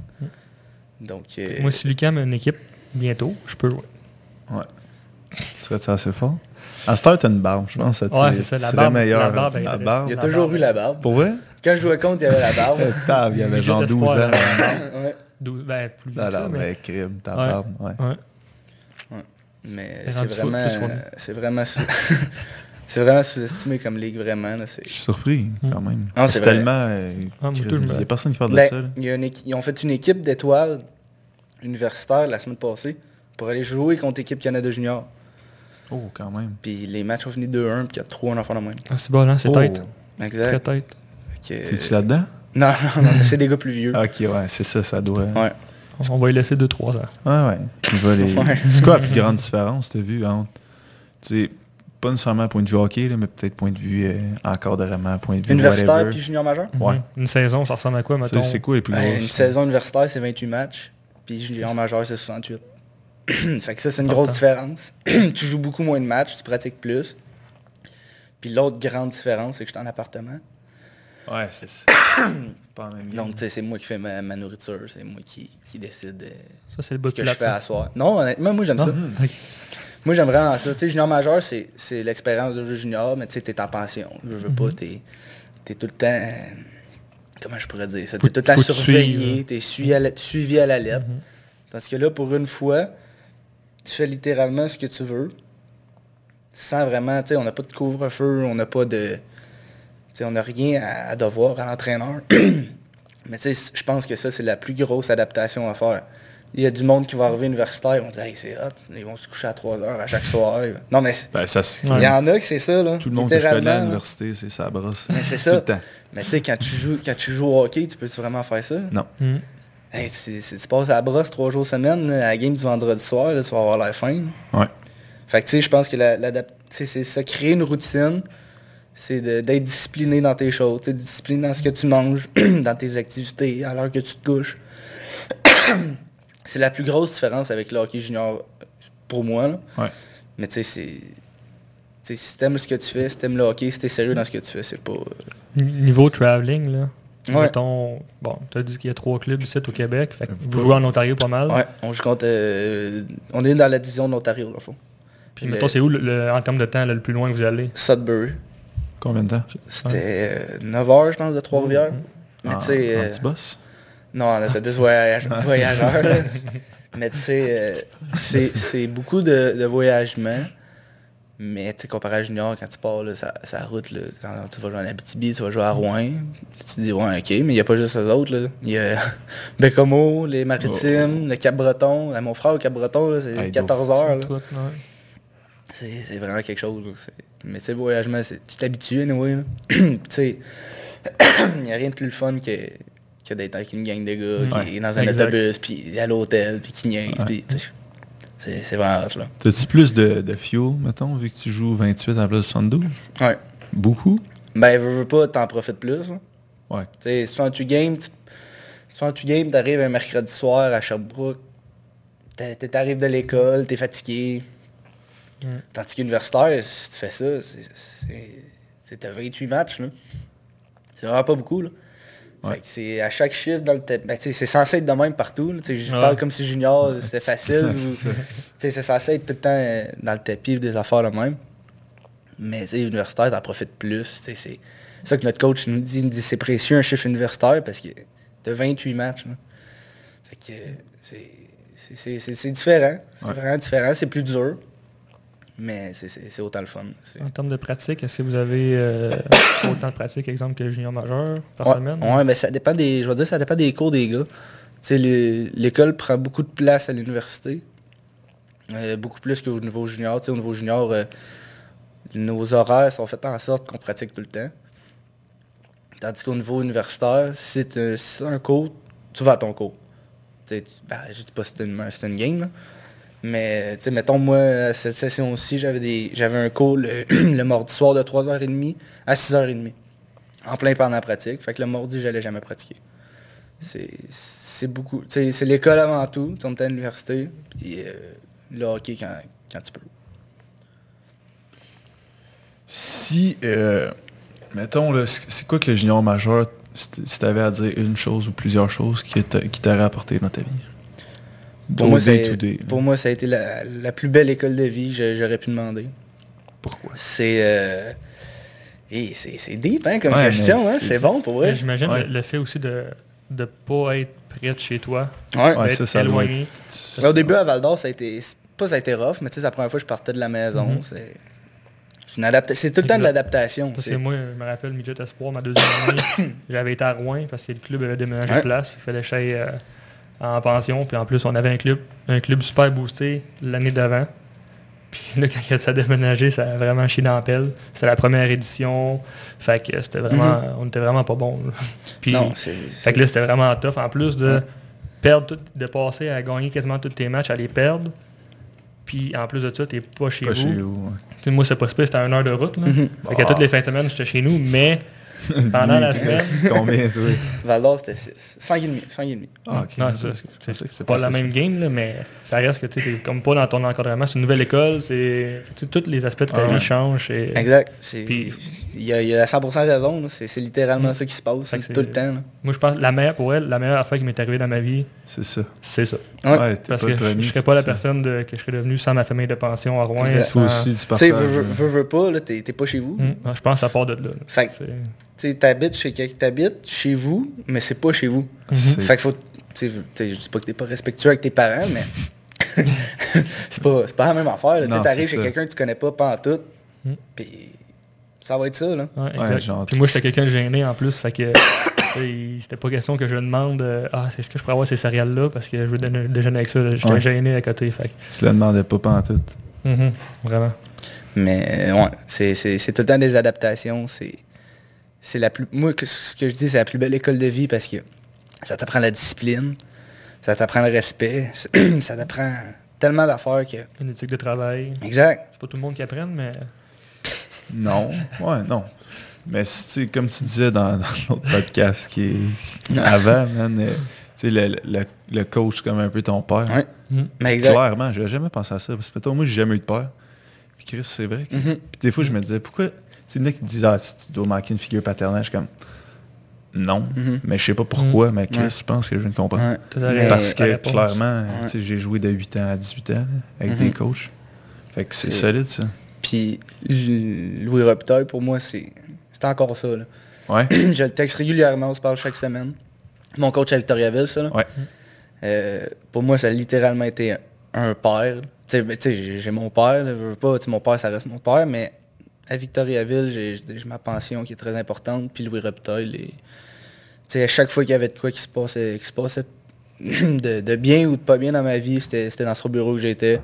Donc, euh, Moi, si Lucam a une équipe bientôt, je peux jouer. Ouais. Serait-tu assez fort? À cette heure, t'as une barbe, je pense. Ouais, tu- c'est ça, la tu barbe- serais meilleur. la barbe, La il y a toujours barbe. eu la barbe. Pour vrai? Quand je jouais contre, il y avait la barbe. Tab, il y avait genre 12 ans. espoir, ouais. Dou- Ben, plus ça, là, mais... mais crime, ta Ouais. barbe, ouais. Ouais. Mais c'est vraiment, lui. c'est vraiment, c'est vraiment sous-estimé comme ligue, vraiment. là, c'est- Je suis surpris, quand même. Non, c'est tellement... euh, Ah, il y a personne qui parle Ben, de ça. là. il y a une équi- ils ont fait une équipe d'étoiles universitaires la semaine passée pour aller jouer contre l'équipe Canada Junior. Oh, quand même. Puis les matchs ont fini 2-1 puis 4-3 en enfant de même. Ah, c'est bon, là, c'est Oh. tête. Très Exact. tête. Fait que- T'es-tu là-dedans? Non, non, non, mais c'est des gars plus vieux. Ok, ouais, c'est ça, ça doit... Ouais. On va y laisser 2-3 ans. Ouais, ouais. Il va les- Ouais. C'est quoi la plus grande différence, t'as vu, entre... pas nécessairement point de vue hockey, là, mais peut-être point de vue euh, encadrement, point de vue Universitaire whatever. puis junior majeur? Ouais. Mhm. Une saison, ça ressemble à quoi, mettons? C'est quoi les plus Ben, grosses? une saison universitaire, c'est 28 matchs. Puis junior majeur, c'est 68. fait que ça, c'est une grosse différence. tu joues beaucoup moins de matchs, tu pratiques plus. Puis l'autre grande différence, c'est que je suis en appartement. Ouais, c'est ça. pas en même ligne. Donc, tu sais, c'est moi qui fais ma, ma nourriture, c'est moi qui, qui décide euh, Ça, c'est le bout ce de que je fais à soir. Non, honnêtement, moi, j'aime ça. Mhm. Moi, j'aime vraiment ça. Tu sais, junior majeur, c'est c'est l'expérience de jeu junior, mais tu sais, t'es en pension. Je veux pas, t'es es tout le temps... comment je pourrais dire ça? T'es tout le temps surveillé, t'es suivi à la, lettre. Mhm. Tandis que là, pour une fois, tu fais littéralement ce que tu veux, sans vraiment, tu sais, on n'a pas de couvre-feu, on n'a pas de... Tu sais, on n'a rien à, à devoir à l'entraîneur. Mais tu sais, je pense que ça, c'est la plus grosse adaptation à faire. Il y a du monde qui va arriver universitaire, ils vont dire, hey, c'est hot, ils vont se coucher à 3 heures à chaque soir. Non, mais Ben, ça, il y en a que c'est ça, là. Tout le monde que je connais à l'université, c'est ça brosse. Mais c'est Tout ça. le temps. Mais tu sais, quand tu joues quand tu joues au hockey, tu peux vraiment faire ça? Non. Hey, c'est- tu passes à la brosse trois jours semaine, là, à la game du vendredi soir, là, tu vas avoir l'air fin. Ouais. Fait que tu sais, je pense que la- c'est ça, créer une routine, c'est d'être discipliné dans tes choses, tu sais, discipliné dans ce que tu manges, dans tes activités, à l'heure que tu te couches. c'est la plus grosse différence avec le hockey junior pour moi. là. Ouais. Mais tu sais, c'est... si t'aimes ce que tu fais, si t'aimes le hockey, si t'es sérieux dans ce que tu fais, c'est pas... euh, Niveau traveling, là. Ouais. Mettons, bon, tu as dit qu'il y a trois clubs ici au Québec. Fait que Vous jouez en Ontario pas mal. Ouais, on joue contre... euh, on est dans la division de l'Ontario, dans le fond. Puis mettons, c'est où, le- le- en termes de temps, là, le plus loin que vous allez? Sudbury. Combien de temps? C'était 9 heures, je pense, de Trois-Rivières. Mais En- tu sais... Non, en autobus voyage- voyageur. là. Mais tu sais, euh, c'est beaucoup de, de voyagement. Mais tu sais, comparé à Junior, quand tu pars, là, sa, sa route, là, quand tu vas jouer en Abitibi, tu vas jouer à Rouen, tu te dis, ouais, ok, mais il n'y a pas juste eux autres. Là. Il y a Bécomo, les Maritimes, le Cap-Breton. Mon frère au Cap-Breton, c'est Ah, il 14 doit- heures. C'est vraiment quelque chose. Mais tu sais, le voyagement, tu t'habitues, anyway. tu sais, il n'y a rien de plus le fun que, que d'être avec une gang de gars qui Ouais, est dans un exact. autobus, puis à l'hôtel, puis qui niaise, Ouais. puis c'est c'est vraiment hot, là. T'as-tu plus de, de fuel, mettons, vu que tu joues 28 à la place de 72? Ouais. Beaucoup? Ben, veux, veux pas, t'en profites plus. là. Ouais. Tu sais, 68 games, tu- 68 games, t'arrives un mercredi soir à Sherbrooke, t'arrives de l'école, t'es fatigué. Tandis qu'universitaire, si tu fais ça, c'est 28 matchs. C'est vraiment pas beaucoup. Là. C'est à chaque chiffre dans le tapis. Ben, c'est censé être de même partout. Je parle comme si junior, c'était facile. c'est censé être tout le temps euh, dans le tapis des affaires de même. Mais universitaire, t'en profites plus. C'est ça que notre coach nous dit. dit c'est précieux un chiffre universitaire parce que de 28 matchs. Fait que c'est différent. C'est vraiment différent. C'est plus dur. Mais c'est autant le fun. En termes de pratique, est-ce que vous avez euh, autant de pratique, exemple, que junior majeur par semaine? Oui, mais ça dépend des. Je veux dire, ça dépend des cours des gars. L'école prend beaucoup de place à l'université. Euh, beaucoup plus qu'au niveau junior. au niveau junior, euh, nos horaires sont faits en sorte qu'on pratique tout le temps. Tandis qu'au niveau universitaire, si tu un cours, tu vas à ton cours. Tu, ben, je dis pas que c'est une, une, game, mais, tu sais, mettons, moi, cette session-ci, j'avais un cours le, mardi soir de 3h30 à 6h30. En plein pendant pratique. Fait que le mardi, j'allais jamais pratiquer. C'est beaucoup. C'est l'école avant tout. Tu es à l'université. Puis euh, le hockey quand, quand, tu peux. Si, euh, mettons, c'est quoi que le junior majeur, si tu avais à dire une chose ou plusieurs choses qui t'aurait apporté dans ta vie? Pour, moi, pour moi, ça a été la, plus belle école de vie que j'aurais pu demander. Pourquoi? C'est... Euh, c'est deep hein, comme question, hein? c'est bon pour vrai. J'imagine le, fait aussi de ne pas être près de chez toi, ouais. ça, éloigné. au début à Val d'Or, ça a été... Pas ça a été rough, mais tu sais, c'est la première fois que je partais de la maison. Mm-hmm. C'est... C'est tout le temps de l'adaptation. Parce que moi, je me rappelle, Midget Espoir, ma deuxième année, j'avais été à Rouen parce que le club avait déménagé de place. Il fallait que euh, en pension. Puis en plus, on avait un club, un club super boosté l'année d'avant. Puis là, quand ça a déménagé, ça a vraiment chié dans la pelle. C'était la première édition. Fait que c'était vraiment. Mhm. On était vraiment pas bon. Puis, fait que là, c'était vraiment tough. En plus de perdre de passer à gagner quasiment tous tes matchs, à les perdre. Puis en plus de ça, t'es pas chez pas vous. Chez Moi, c'est pas c'était à une heure de route. Là. Mhm. Fait que toutes les fins de semaine, j'étais chez nous, mais pendant la semaine. Combien, toi? Val d'Or, c'était 6. 5,5. Ah, c'est pas, la même game, là, mais ça reste que tu es comme pas dans ton encadrement. C'est une nouvelle école. c'est Tous les aspects de ta vie changent. Exact. Il y, a, y a 100% raison. C'est littéralement mm. ça qui se passe tout le temps. Moi, je pense la meilleure pour elle, la meilleure affaire qui m'est arrivée dans ma vie, c'est ça. C'est ça. Parce que je ne serais pas la personne de, que je serais devenu sans ma famille de pension à Rouen. Tu sais, veux, veux, pas, t'es pas chez vous. Mm. Je pense que ça part de là. Tu habites chez t'habites chez vous, mais c'est pas chez vous. Mhm. Fait qu'il faut. je dis pas que t'es pas respectueux avec tes parents, mais c'est pas, pas la même affaire. Tu arrives chez quelqu'un que tu connais pas, pas en tout. Puis ça va être ça. Là. Puis moi, j'étais quelqu'un de gêné en plus. Fait que c'était pas question que je demande euh, Ah, est-ce que je pourrais avoir ces céréales-là? Parce que je veux déjeuner avec ça. J'étais gêné à côté. Fait. Tu le demandais pas, pas en tout. Mhm. Vraiment. Mais ouais, c'est tout le temps des adaptations. C'est c'est la plus. Moi, ce que je dis, c'est la plus belle école de vie parce que ça t'apprend la discipline, ça t'apprend le respect, ça t'apprend tellement d'affaires que. Une éthique de travail. Exact. C'est pas tout le monde qui apprend, mais. Non, ouais, non. Mais comme tu disais dans, l'autre podcast qui est avant, man, euh, le, le, le, coach comme un peu ton père. Ouais. Mm. Mais exact. Clairement, j'ai jamais pensé à ça. Parce que moi, j'ai jamais eu de père. Puis Chris, c'est vrai. Que, mm-hmm. Puis des fois, je me disais, pourquoi sais, il y en a qui disent, ah, tu dois manquer une figure paternelle. Je suis comme, non, mhm. mais je sais pas pourquoi, mhm. mais Chris, je pense que je viens de comprendre. Parce que clairement, j'ai joué de 8 ans à 18 ans avec des mhm. coachs. Fait que c'est solide, ça. Puis Louis Robitaille, pour moi, c'est encore ça. Là. Ouais. je le texte régulièrement, on se parle chaque semaine. Mon coach à Victoriaville, ça. Là. Ouais. Euh, pour moi, ça a littéralement été un père. Tu sais, j'ai mon père, je veux pas, mon père, ça reste mon père, mais à Victoriaville, j'ai ma pension qui est très importante, puis Louis Reptile. À chaque fois qu'il y avait de quoi qui se passait, qui se passait de, bien ou de pas bien dans ma vie, c'était dans ce bureau que j'étais.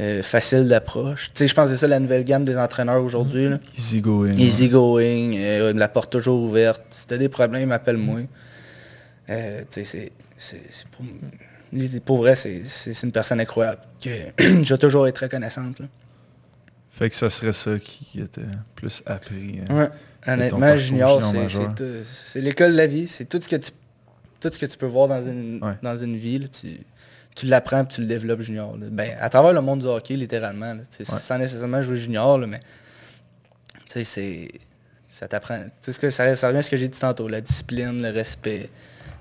Euh, facile d'approche. Je pense que c'est ça la nouvelle gamme des entraîneurs aujourd'hui. Easy going. Easy going, euh, la porte toujours ouverte. Si t'as des problèmes, appelle-moi. Euh, c'est, pour, pour, vrai, c'est une personne incroyable que je vais toujours être très connaissante. Fait que ça serait ça qui, était plus appris. Euh, ouais. Honnêtement, junior, c'est l'école de la vie. C'est tout ce que tu tout ce que tu peux voir dans une, dans une vie. Tu, tu l'apprends tu le développes junior. Ben, à travers le monde du hockey, littéralement. Sans nécessairement jouer junior, mais c'est. Ça t'apprend. Sais, ça, ça revient à ce que j'ai dit tantôt, la discipline, le respect,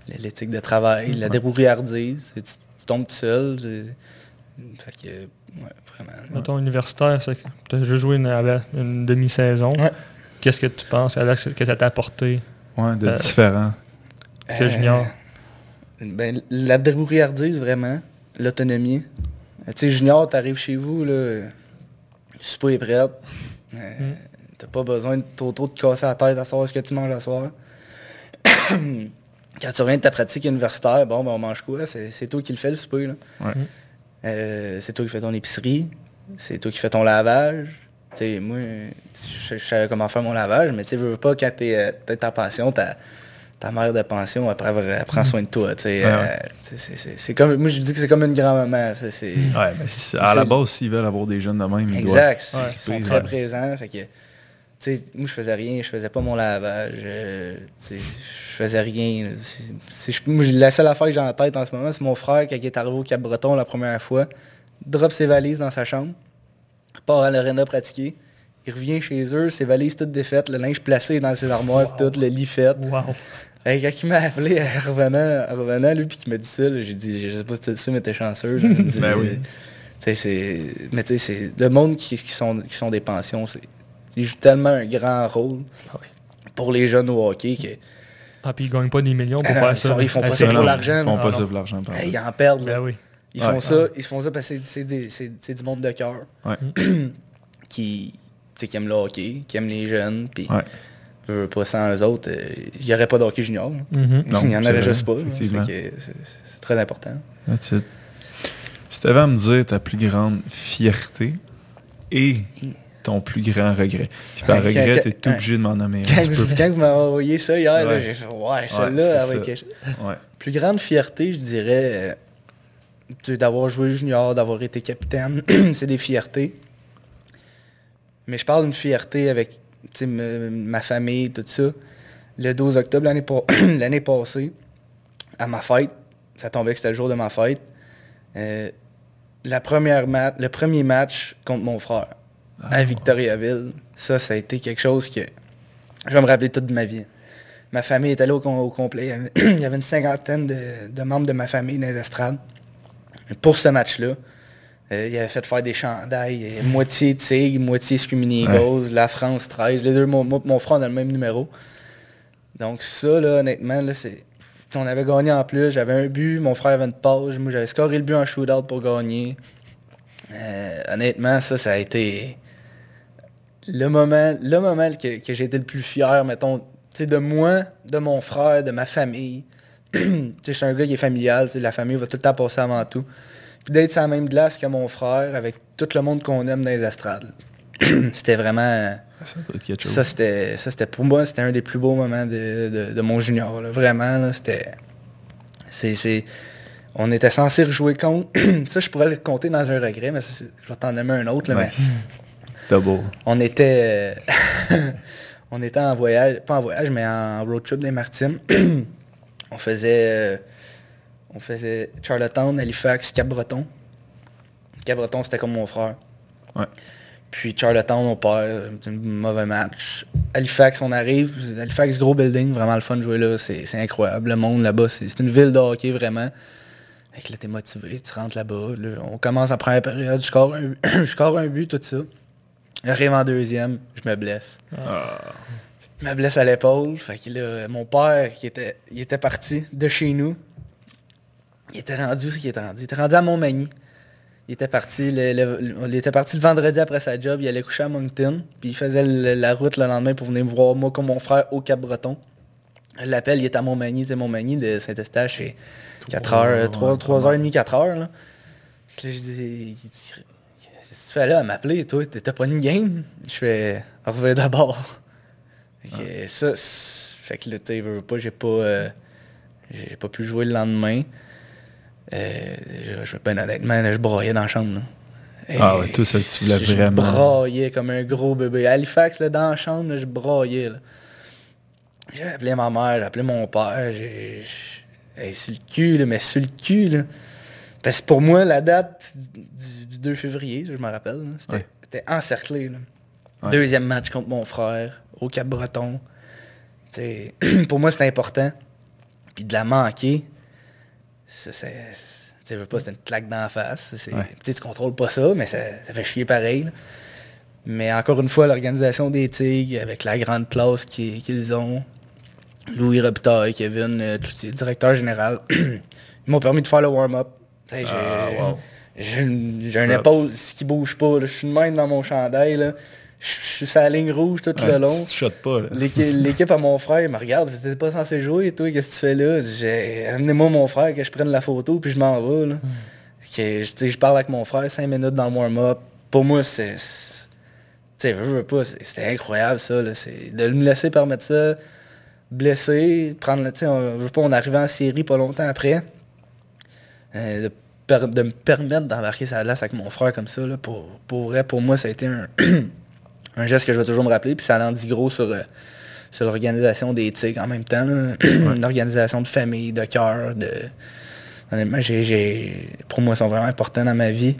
l'éthique de travail, la débrouillardise. Tu, tu, tombes tout seul. Fait que, ouais, vraiment. ton universitaire, tu as joué une, une demi-saison. Qu'est-ce que tu penses que ça t'a apporté? Ouais, de euh, différent. Que euh, junior. Ben, la débrouillardise, vraiment. L'autonomie. Tu sais, junior, t'arrives chez vous, là, le souper est prêt. Euh, mm. T'as pas besoin de trop, trop te casser la tête à savoir ce que tu manges à soir. Quand tu reviens de ta pratique universitaire, bon, ben, on mange quoi? C'est toi qui le fais, le souper. Là. Euh, c'est toi qui fais ton épicerie. C'est toi qui fais ton lavage. sais, moi, je, savais comment faire mon lavage, mais tu veux pas quand t'es euh, es ta pension, ta, ta mère de pension, après, elle prend soin de toi. Euh, c'est comme, moi, je dis que c'est comme une grand-maman. Ouais, à la base, s'ils veulent avoir des jeunes de même, ils Exact. Ils sont très présents. Fait que, moi, je faisais rien, je faisais pas mon lavage, euh, je faisais rien. la seule affaire que j'ai en tête en ce moment, c'est mon frère qui est arrivé au Cap-Breton la première fois, drop ses valises dans sa chambre, part à l'arena pratiquer, il revient chez eux, ses valises toutes défaites, le linge placé dans ses armoires, tout, le lit fait. Wow. Et quand il m'a appelé en revenant, revenant, lui, puis qu'il m'a dit ça, j'ai dit, je sais pas si tu le sais, mais t'es chanceux. ben oui. mais tu sais, c'est le monde qui, sont, qui sont des pensions, c'est il joue tellement un grand rôle ah pour les jeunes au hockey que. Ah, puis ils gagnent pas des millions pour ah, faire ça. Ils font pas ça pour l'argent. Ils font pas ça pour l'argent. Ils en perdent. Ben oui. Ils font ça, ils font ça parce que c'est du monde de cœur. qui, qui aiment le hockey, qui aiment les jeunes. Puis, ouais. pas sans eux autres, euh, il n'y aurait pas de hockey junior. Mm-hmm. il n'y en aurait juste pas. C'est très important. Si tu avais à me dire ta plus grande fierté et ton plus grand regret. Puis par regret, tu es obligé de m'en nommer quand, quand vous m'avez envoyé ça hier, j'ai fait ouais, celle-là avec ouais. Plus grande fierté, je dirais, euh, d'avoir joué junior, d'avoir été capitaine, c'est des fiertés. Mais je parle d'une fierté avec ma famille, tout ça. Le 12 octobre l'année passée, à ma fête, ça tombait que c'était le jour de ma fête, euh, la première le premier match contre mon frère à Victoriaville. Ça, ça a été quelque chose que je vais me rappeler toute ma vie. Ma famille était là au, complet. Il y avait une cinquantaine de, membres de ma famille dans les estrades. Pour ce match-là, euh, il avait fait faire des chandails, euh, moitié Tigre, moitié Scumini Eagles, la France 13. Les deux, mon, mon frère dans le même numéro. Donc ça, là, honnêtement, là, c'est. On avait gagné en plus, j'avais un but, mon frère avait une pause, moi j'avais scoré le but en shootout pour gagner. Euh, honnêtement, ça, ça a été le moment, le moment que, j'ai été le plus fier, mettons, de moi, de mon frère, de ma famille. je suis un gars qui est familial, la famille va tout le temps passer avant tout. Puis d'être sur la même glace que mon frère, avec tout le monde qu'on aime dans les astrales. c'était vraiment... Ça, c'était, ça, c'était pour moi, c'était un des plus beaux moments de, mon junior. Vraiment, c'était... C'est, on était censé rejouer contre. ça, je pourrais le compter dans un regret, mais je vais t'en nommer un autre. Là, mais on était, on était en voyage, pas en voyage, mais en road trip des Maritimes. on faisait, euh, on faisait Charlottetown, Halifax, Cap-Breton. Cap-Breton, c'était comme mon frère. Puis Charlottetown, on perd, un mauvais match. Halifax, on arrive. Halifax, gros building, vraiment le fun de jouer là. C'est incroyable. Le monde là-bas, c'est une ville de hockey, vraiment. Fait là, t'es motivé, tu rentres là-bas. on commence à première période, je score un, je score un but, tout ça. J'arrive en deuxième, je me blesse. Ah. Je me blesse à l'épaule. Fait que là, mon père, qui était, il était parti de chez nous. Il était rendu, qu'il était rendu. Il était rendu à Montmagny. Il était parti le, il était parti le vendredi après sa job. Il allait coucher à Moncton. Puis il faisait la route le lendemain pour venir me voir, moi, comme mon frère, au Cap-Breton. L'appel, il est à Montmagny. C'est Montmagny de Saint-Eustache. C'est 4 heures, 3, 3 h 30 4 heures. Là. je dis, tu fais là à m'appeler, toi, t'as pas une game? Je fais, reviens d'abord. Fait ça, fait que là, tu veux pas, j'ai pas, euh, j'ai pas pu jouer le lendemain. Euh, je vais pas honnêtement, là, je broyais dans la chambre. ah ouais, tout ça, tu voulais vraiment. Je broyais comme un gros bébé. À Halifax, là, dans la chambre, je broyais. J'ai appelé ma mère, j'ai appelé mon père, j'ai... sur le cul, là, mais sur le cul, là. Parce que pour moi, la date du, du 2 février, je me rappelle, là, c'était Ouais. c'était encerclé. Ouais. Deuxième match contre mon frère, au Cap-Breton. Pour moi, c'était important. Puis de la manquer, c'est... Tu veux pas, c'était une claque d'en face. C'est- Ouais. Tu contrôles pas ça, mais ça, ça fait chier pareil. là. Mais encore une fois, l'organisation des Tigres, avec la grande classe qui- qu'ils ont, Louis Robitaille, Kevin, euh, Cloutier, directeur général, ils m'ont permis de faire le warm-up. J'ai wow. j'ai une, épaule qui bouge pas. Je suis de même dans mon chandail. là. Je suis sur la ligne rouge tout le long. Tu pas, là. L'équipe l'équipe à mon frère il me regarde, t'es pas censé jouer, toi, qu'est-ce que tu fais là? J'ai amenez-moi mon frère que je prenne la photo puis je m'en vais. Là. Que, je- tu sais, je parle avec mon frère cinq minutes dans le warm-up. Pour moi, c'est. Tu sais, veux, veux pas, c'était incroyable ça. Là. C'est- De me laisser permettre ça, blessé, prendre le. Tu sais, on veut pas, on arrivait en série pas longtemps après. Euh, de me permettre d'embarquer sa glace avec mon frère comme ça, là, pour, pour vrai, pour moi, ça a été un, un geste que je vais toujours me rappeler. Puis ça en dit gros sur, euh, sur l'organisation des Tigres en même temps. Une organisation de famille, de cœur, de. Honnêtement, j'ai- pour moi, ils sont vraiment importants dans ma vie.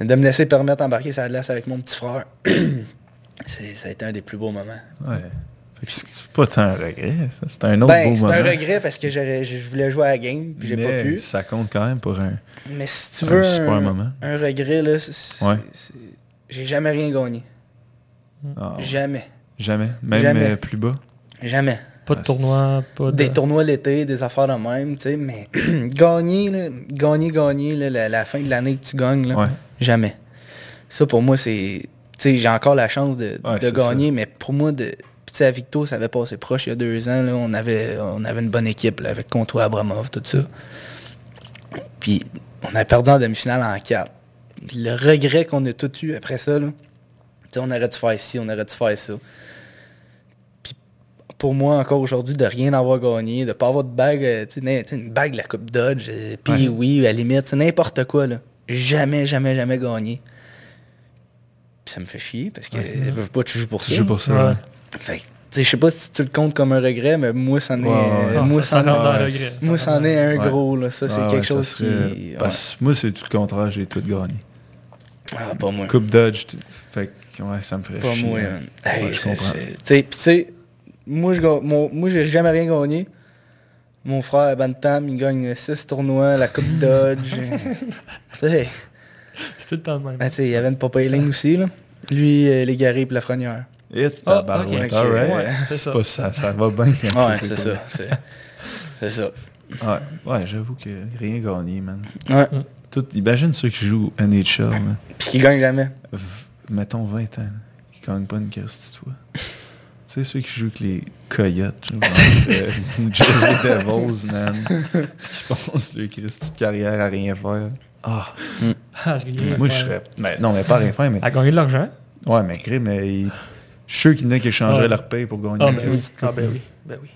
De me laisser permettre d'embarquer sa glace avec mon petit frère. c'est, ça a été un des plus beaux moments. Ouais. C'est c'est pas tant un regret, ça. C'est un autre Ben, beau c'est moment. un regret parce que je voulais jouer à la game, puis j'ai pas pu. Ça compte quand même pour un. Mais si tu Un veux super un, moment. un regret, là, c'est- c'est- Ouais. c'est- j'ai jamais rien gagné. Ah, Jamais. Jamais? Même Jamais. euh, plus bas? Jamais. Pas de Ah, tournoi, pas de... Des tournois l'été, des affaires de même, tu sais, mais gagner, là, gagner, gagner, là, la, la fin de l'année que tu gagnes, là, Ouais. jamais. Ça, pour moi, c'est... Tu sais, j'ai encore la chance de, Ouais, de gagner, mais pour moi, de... Puis, tu sais, à Victo, ça avait passé proche il y a deux ans, là, on, avait, on avait une bonne équipe, là, avec Comtois, Abramov, tout ça. Puis, on a perdu en demi-finale en 4. Le regret qu'on a tout eu après ça, là, on aurait dû faire ci, on aurait dû faire ça. Puis, pour moi, encore aujourd'hui, de rien avoir gagné, de pas avoir de bague, euh, tu sais, n'im- tu sais, une bague de la Coupe Dodge, euh, puis oui, à la limite, c'est n'importe quoi, là. Jamais, jamais, jamais gagné. Puis ça me fait chier, parce que Ouais. pas, tu joues pour Tu ça. joues pour ça. Ouais. ouais. Fait tu je sais pas si tu le comptes comme un regret, mais moi, c'en est, Ouais, ouais, Non, moi, ça, c'en est- moi, Ça c'en est un Ouais. gros, là. Ça, c'est Ah ouais, quelque ça chose serait- qui... Parce moi, c'est tout le contraire, j'ai tout gagné. Ah, pas moi. Coupe Dodge, tout- fait ouais, ça me ferait Pas chier. moi. hein. Hey, Ouais, je c'est- comprends. c'est- moi, je ga- mon- moi, j'ai jamais rien gagné. Mon frère Bantam, il gagne 6 tournois, la Coupe Dodge. C'est tout le temps le même. ben, il y avait une Papa Eiling aussi, là. Lui, euh, les Garés et Lafrenière. Et Ah, tabarouette, ok. alright. Ouais, c'est C'est ça. pas ça, ça va bien. quand Ouais, c'est comme- ça. C'est c'est ça. Ouais, ouais j'avoue que rien gagné, man. Ouais. Tout, imagine ceux qui jouent NHL, là. Puis qu'il gagne jamais. V- mettons 20 ans, là, qui gagnent pas une Christie toi. tu sais, ceux qui jouent avec les Coyotes, genre, euh, Jersey Devils, man, qui pensent leur Christie de carrière à rien faire. Ah, Ah, rien à moi je serais... Mais, non, mais pas à rien faire, mais... À gagner de l'argent? Ouais, mais crée, mais... il- Je suis sûr qu'il y en a qui changeraient Ouais. leur paye pour gagner Ah, une ben oui. Ah, ben là. oui. Ben oui.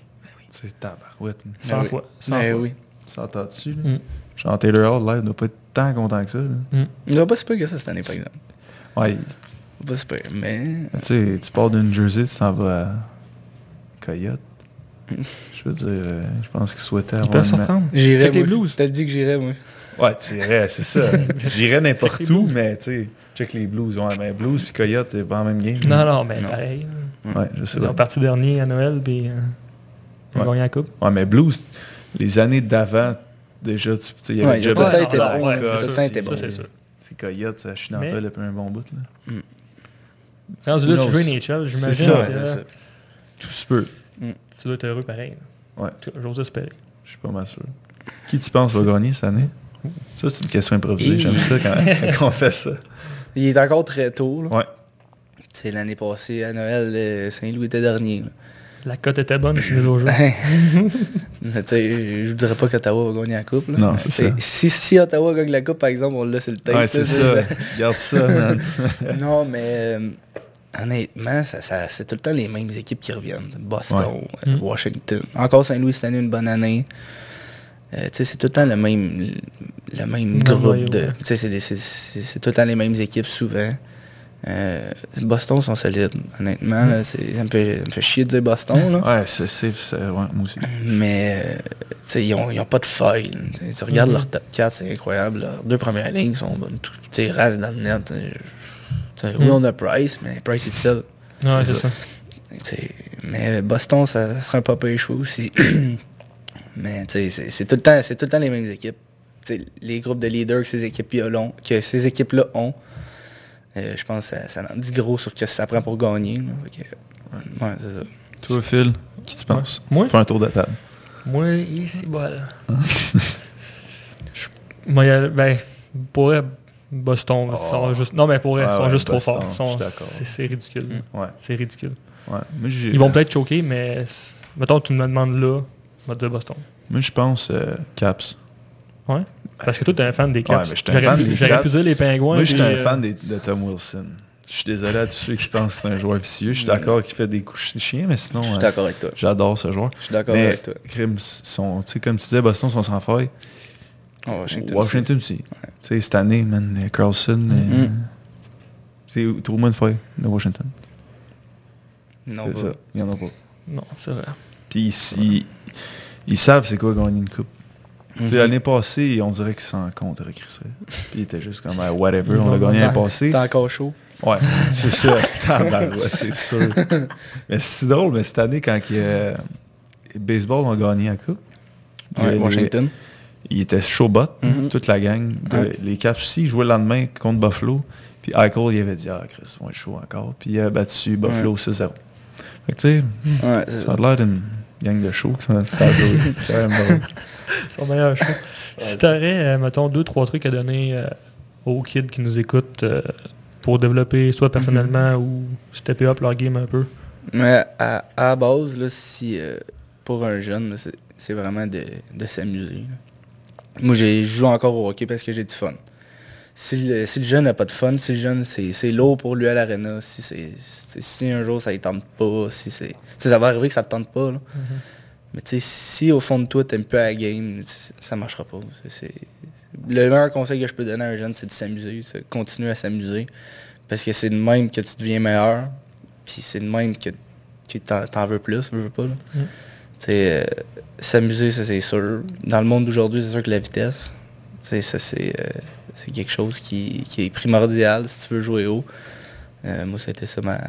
Tu sais, tabarouette. man. 100 oui. fois. 100 Ben oui. Ça dessus là? Mm. Genre Taylor Hall, live, doit pas être tant content que ça, là. Mm. Il va pas se que ça cette année, par exemple. Ouais, Il pas se pire, mais... tu sais, tu pars d'une Jersey, tu t'en vas à Coyote. Je veux dire, euh, je pense qu'il souhaitait avoir surprendre. J'irais, Check les moi. Blues. T'as dit que j'irais, moi. Ouais, tu irais, c'est ça. J'irais n'importe où, mais tu sais, check les Blues. Ouais, mais Blues puis Coyote, c'est pas en même game. Non, non, mais Non. pareil. Ouais, je sais Ils ont pas. parti dernier à Noël, puis euh, ils ont Ouais. gagné la coupe. Ouais, mais Blues, les années d'avant, déjà, tu sais, il y avait Ouais, déjà le temps Barron, bon, le temps Ça, bon. c'est sûr. C'est Coyote, ça chine en Mais- fait depuis un bon bout. Là. Rendu là, tu joues c'est- NHL, j'imagine que c'est ça. Tout se peut. tu dois être heureux pareil. Ouais, J'ose espérer. je suis pas mal sûr. Qui tu penses va gagner cette année? Ça, c'est une question improvisée. J'aime ça quand, quand on fait ça. Il est encore très tôt, là. Ouais. Tu sais, l'année passée, à Noël, euh, Saint-Louis était dernier, là. La cote était bonne, c'est au jeu. Mais tu sais, je dirais pas qu'Ottawa va gagner la coupe. Là. Non, c'est ça. Si, si Ottawa gagne la coupe, par exemple, on l'a sur le tape. Ouais, c'est ça. Regarde ça, man. non, mais euh, honnêtement, ça, ça- c'est tout le temps les mêmes équipes qui reviennent. Boston, Ouais. euh, Mm. Washington. Encore Saint-Louis cette année, une bonne année. Euh, tu sais, c'est tout le temps le même, le même groupe de. c'est tout le temps les mêmes équipes souvent. Euh, Boston sont solides, honnêtement. là, c'est- ça, me fait, ça me fait chier de dire Boston. Là. Ouais, c'est, ouais, moi aussi. Mais euh, tu sais, ils ont, ils ont pas de faille. là. Tu regardes Mhm. leur top 4, c'est incroyable. Leurs deux premières lignes sont bonnes. Sais, rases dans le net. Oui, Mhm. on a Price, mais Price est seul. Ouais, C'est ça. ça. Tu sais, Mais Boston, ça, ça serait un pas choix aussi. mais tu sais, c'est tout, le temps- c'est tout le temps les mêmes équipes. Tu sais, les groupes de leaders que ces équipes-là ont, que ces équipes-là ont euh, je pense que ça, ça en dit gros sur ce que ça prend pour gagner. que, ouais, c'est ça. Toi, Phil, qui tu penses? Moi? Fais un tour de table. Moi, ici, bol. Je- Moi, ben, pour eux, Boston, sont Oh. juste... Non, mais pour eux, ils sont ouais, juste trop forts. Sont-. C'est c'est ridicule. Mm. Ouais, C'est ridicule. ouais. Moi, j'ai- Ils vont peut-être choquer, mais... Mettons, tu me demandes là, je vais te dire Boston. Moi, je pense euh, Caps. Ouais? Parce que toi, t'es un fan des Caps. Ouais, mais J'aurais fan pu- des J'aurais Caps. pu dire les Pingouins. Moi, j'étais puis, un euh, fan des- de Tom Wilson. Je suis désolé à tous ceux qui pensent que c'est un joueur vicieux. Je suis d'accord qu'il fait des coups chiens, mais sinon, Je suis euh, d'accord avec toi. j'adore ce joueur. Je suis d'accord avec toi. Crims sont, tu sais, comme tu disais, Boston sont sans faille. Oh, Washington. Washington aussi. Tu sais, cette année, man, euh, Carlson, euh, c'est trop moins de faille de Washington. Non, C'est pas. ça. Il y en a pas. Non, c'est vrai. Puis ils, ils- ils savent c'est quoi gagner une coupe. Mhm. l'année passée, on dirait qu'ils s'en compte avec Chris. Puis ils étaient juste comme ah, whatever, on l'a gagné l'année passée. T'es encore chaud. Ouais, c'est ça. Tabarouette, c'est sûr. Mais c'est drôle, mais cette année, quand il, euh, les baseball ont gagné la coupe, Ouais, les- Washington. il était chaud bot, Mhm. toute la gang. de-. Les Caps aussi, ils jouaient le lendemain contre Buffalo. Puis Eichel, il avait dit, ah Chris, on est chaud encore. Puis il a battu Buffalo 6-0. Fait que tu sais, Ouais, ça a l'air d'une gang de show ça, ça a joué. C'est quand même drôle. Son meilleur show. si t'aurais, euh, mettons, deux, trois trucs à donner euh, aux kids qui nous écoutent euh, pour développer soit personnellement ou stepper up leur game un peu. Mais à, à la base, là, si, euh, pour un jeune, c'est c'est vraiment de, de s'amuser. Moi, j'ai je joue encore au hockey parce que j'ai du fun. Si le, si le jeune n'a pas de fun, si le jeune, c'est c'est lourd pour lui à l'arena, si, si un jour ça ne tente pas, si c'est... tu sais, Ça va arriver que ça ne te tente pas. là. Mais tu sais, si au fond de toi, t'aimes pas la game, ça marchera pas. C'est- Le meilleur conseil que je peux donner à un jeune, c'est de s'amuser, c'est de continuer à s'amuser. Parce que c'est de même que tu deviens meilleur, puis c'est de même que, que t'en, veux plus, veux, pas. là. Mm. Tu euh, s'amuser, ça c'est sûr. Dans le monde d'aujourd'hui, c'est sûr que la vitesse, tu ça c'est, euh, c'est quelque chose qui, qui est primordial si tu veux jouer haut. Euh, moi, c'était ça ma,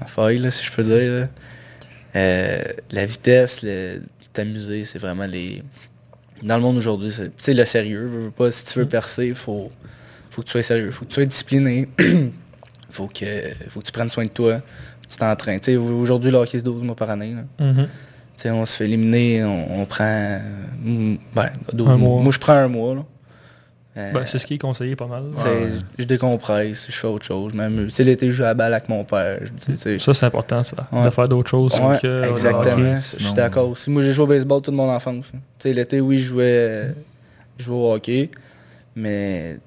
ma faille, là, si je peux dire. là. Euh, la vitesse, le- t'amuser, c'est vraiment les. Dans le monde aujourd'hui, c'est tu sais, le sérieux. veux, veux pas, si tu veux percer, il faut, faut que tu sois sérieux. faut que tu sois discipliné. faut, que, faut que tu prennes soin de toi. que Tu t'entraînes. Aujourd'hui, le hockey, c'est 12 mois par année. là. Mhm. Sais, on se fait éliminer, on, on prend. euh, mm, ben, 12 Un mois. mois. Moi, je prends un mois. Là. Euh, Ben, c'est ce qui est conseillé pas mal. Ouais. Je décompresse, je fais autre chose. Tu sais, l'été, je joue à la balle avec mon père. je- Ça, c'est important, ça. Ouais. De faire d'autres choses. Ouais, que, exactement. Je suis d'accord aussi. Moi, j'ai joué au baseball toute mon enfance. Tu sais, l'été, oui, je jouais, je jouais au hockey, mais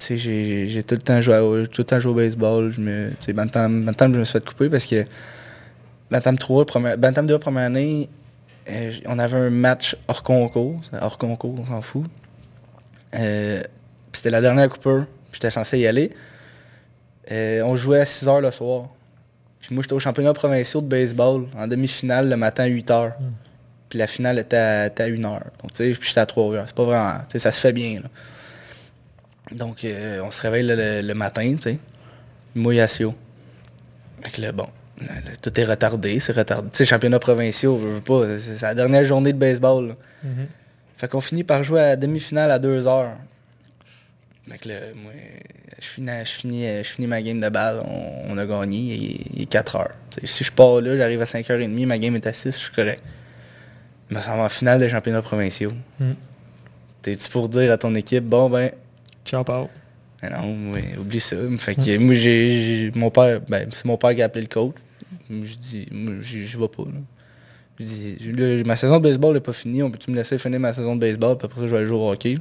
tu sais, j'ai tout le temps joué, tout le temps joué au baseball. Je me, tu sais, Bantam, Bantam, je me suis fait couper parce que Bantam 3, première, Bantam 2, première année, euh, on avait un match hors concours. C'est Hors concours, on s'en fout. Euh, c'était la dernière coupeur. J'étais censé y aller. Euh, on jouait à 6 h le soir. Puis moi, j'étais au championnat provincial de baseball en demi-finale le matin à 8 h. Puis la finale était à, était à 1 h. Donc, tu sais, j'étais à 3 h. C'est pas vraiment. Tu sais, ça se fait bien, là. Donc, euh, on se réveille le, le- le matin, tu sais. Mouillatio. Fait que là, bon, là, là, tout est retardé, c'est retardé. Tu sais, championnat provincial, pas. C'est la dernière journée de baseball. Mhm. Fait qu'on finit par jouer à la demi-finale à 2 heures. Fait que là, moi, je finis, je finis, je finis ma game de balle, on, on a gagné, il, est 4 heures. T'sais, si je pars là, j'arrive à 5h30, ma game est à 6, je suis correct. Mais ça va en finale des championnats provinciaux. Mhm. T'es-tu pour dire à ton équipe, bon ben, Ciao, Pao. mais non, oublie ça. Fait que moi, j'ai, mon père, ben, c'est mon père qui a appelé le coach. Je dis, moi, j'y vais pas. Là. Là, ma saison de baseball n'est pas finie. On peut-tu me laisser finir ma saison de baseball, puis après ça, je vais aller jouer au hockey?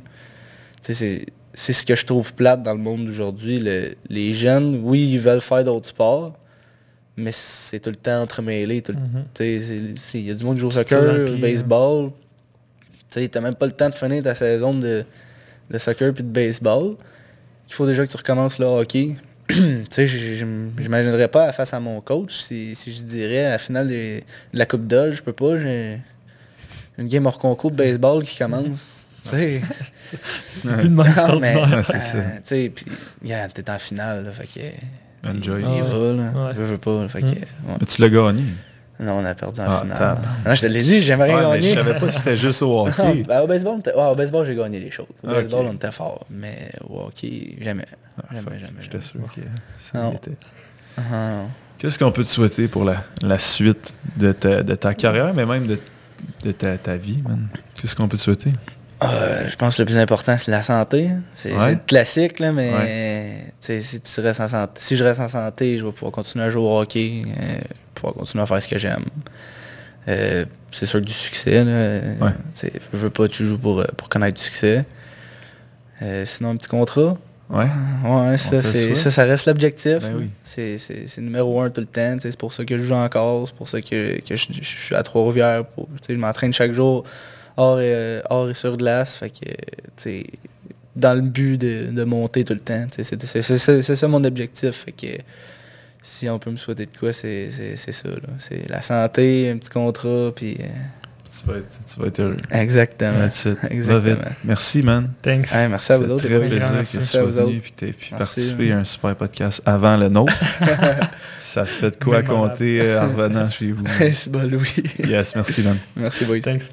C'est, c'est ce que je trouve plate dans le monde d'aujourd'hui. Le- les jeunes, oui, ils veulent faire d'autres sports, mais c'est tout le temps entremêlé. le- Mhm. Il y a du monde qui joue au le soccer, pied, baseball. Tu t'as même pas le temps de finir ta saison de, de soccer puis de baseball. Il faut déjà que tu recommences le hockey. Tu sais, je j'imaginerais pas face à mon coach si, si je dirais à la finale de la Coupe Dodge, je peux pas, j'ai une game hors concours de baseball qui commence. tu sais. Plus de match euh, tu sais, puis yeah, t'es en finale, là, fait que... Enjoy. Tu Ah y ouais. vas, là. Ouais. Je veux pas, là, fait que... Mm. ouais. Tu l'as gagné. Non, on a perdu en Ah, finale. Non, je te l'ai dit, j'aimerais Ouais, mais gagner. je savais pas si c'était juste au Ah, hockey. ben, au baseball, ouais, au baseball, j'ai gagné les choses. Au baseball, on était fort. Mais au hockey, jamais. Jamais, jamais. J'étais sûr que ça était. Ah, non. Qu'est-ce qu'on peut te souhaiter pour la, la suite de ta, de ta carrière, mais même de, de ta, ta vie, man? Qu'est-ce qu'on peut te souhaiter? Euh, je pense que le plus important, c'est la santé. C'est Ouais. classique, là, mais si, tu restes en santé, si je reste en santé, je vais pouvoir continuer à jouer au hockey, euh, pouvoir continuer à faire ce que j'aime. Euh, c'est sûr que du succès. Là, Ouais. Je veux pas, tu joues pour, euh, pour connaître du succès. Sinon, un petit contrat. Ouais? Ouais, ça, c'est, ça, ça reste l'objectif. Ben oui. C'est, numéro un tout le temps. C'est pour ça que je joue encore. C'est pour ça que, que je, je suis à Trois-Rivières. Je m'entraîne chaque jour hors et, euh, hors et sur glace. Fait que, tu dans le but de, de monter tout le temps. C'est, c'est, c'est, c'est- c'est ça mon objectif. Fait que si on peut me souhaiter de quoi, c'est, c'est, c'est ça. là. C'est la santé, un petit contrat. Puis, euh, Tu vas être, tu vas être heureux. exactement. That's it. Exactement. Merci, man. Thanks. Ouais, merci à vous C'est autres. très plaisir que Merci. tu sois vous autres. venu et que tu aies pu Merci, participer man. à un super podcast avant le nôtre. Ça se fait de quoi Mémorable. compter euh, en revenant chez vous. c'est bon, Louis. Yes, merci, man. merci, boy. Thanks.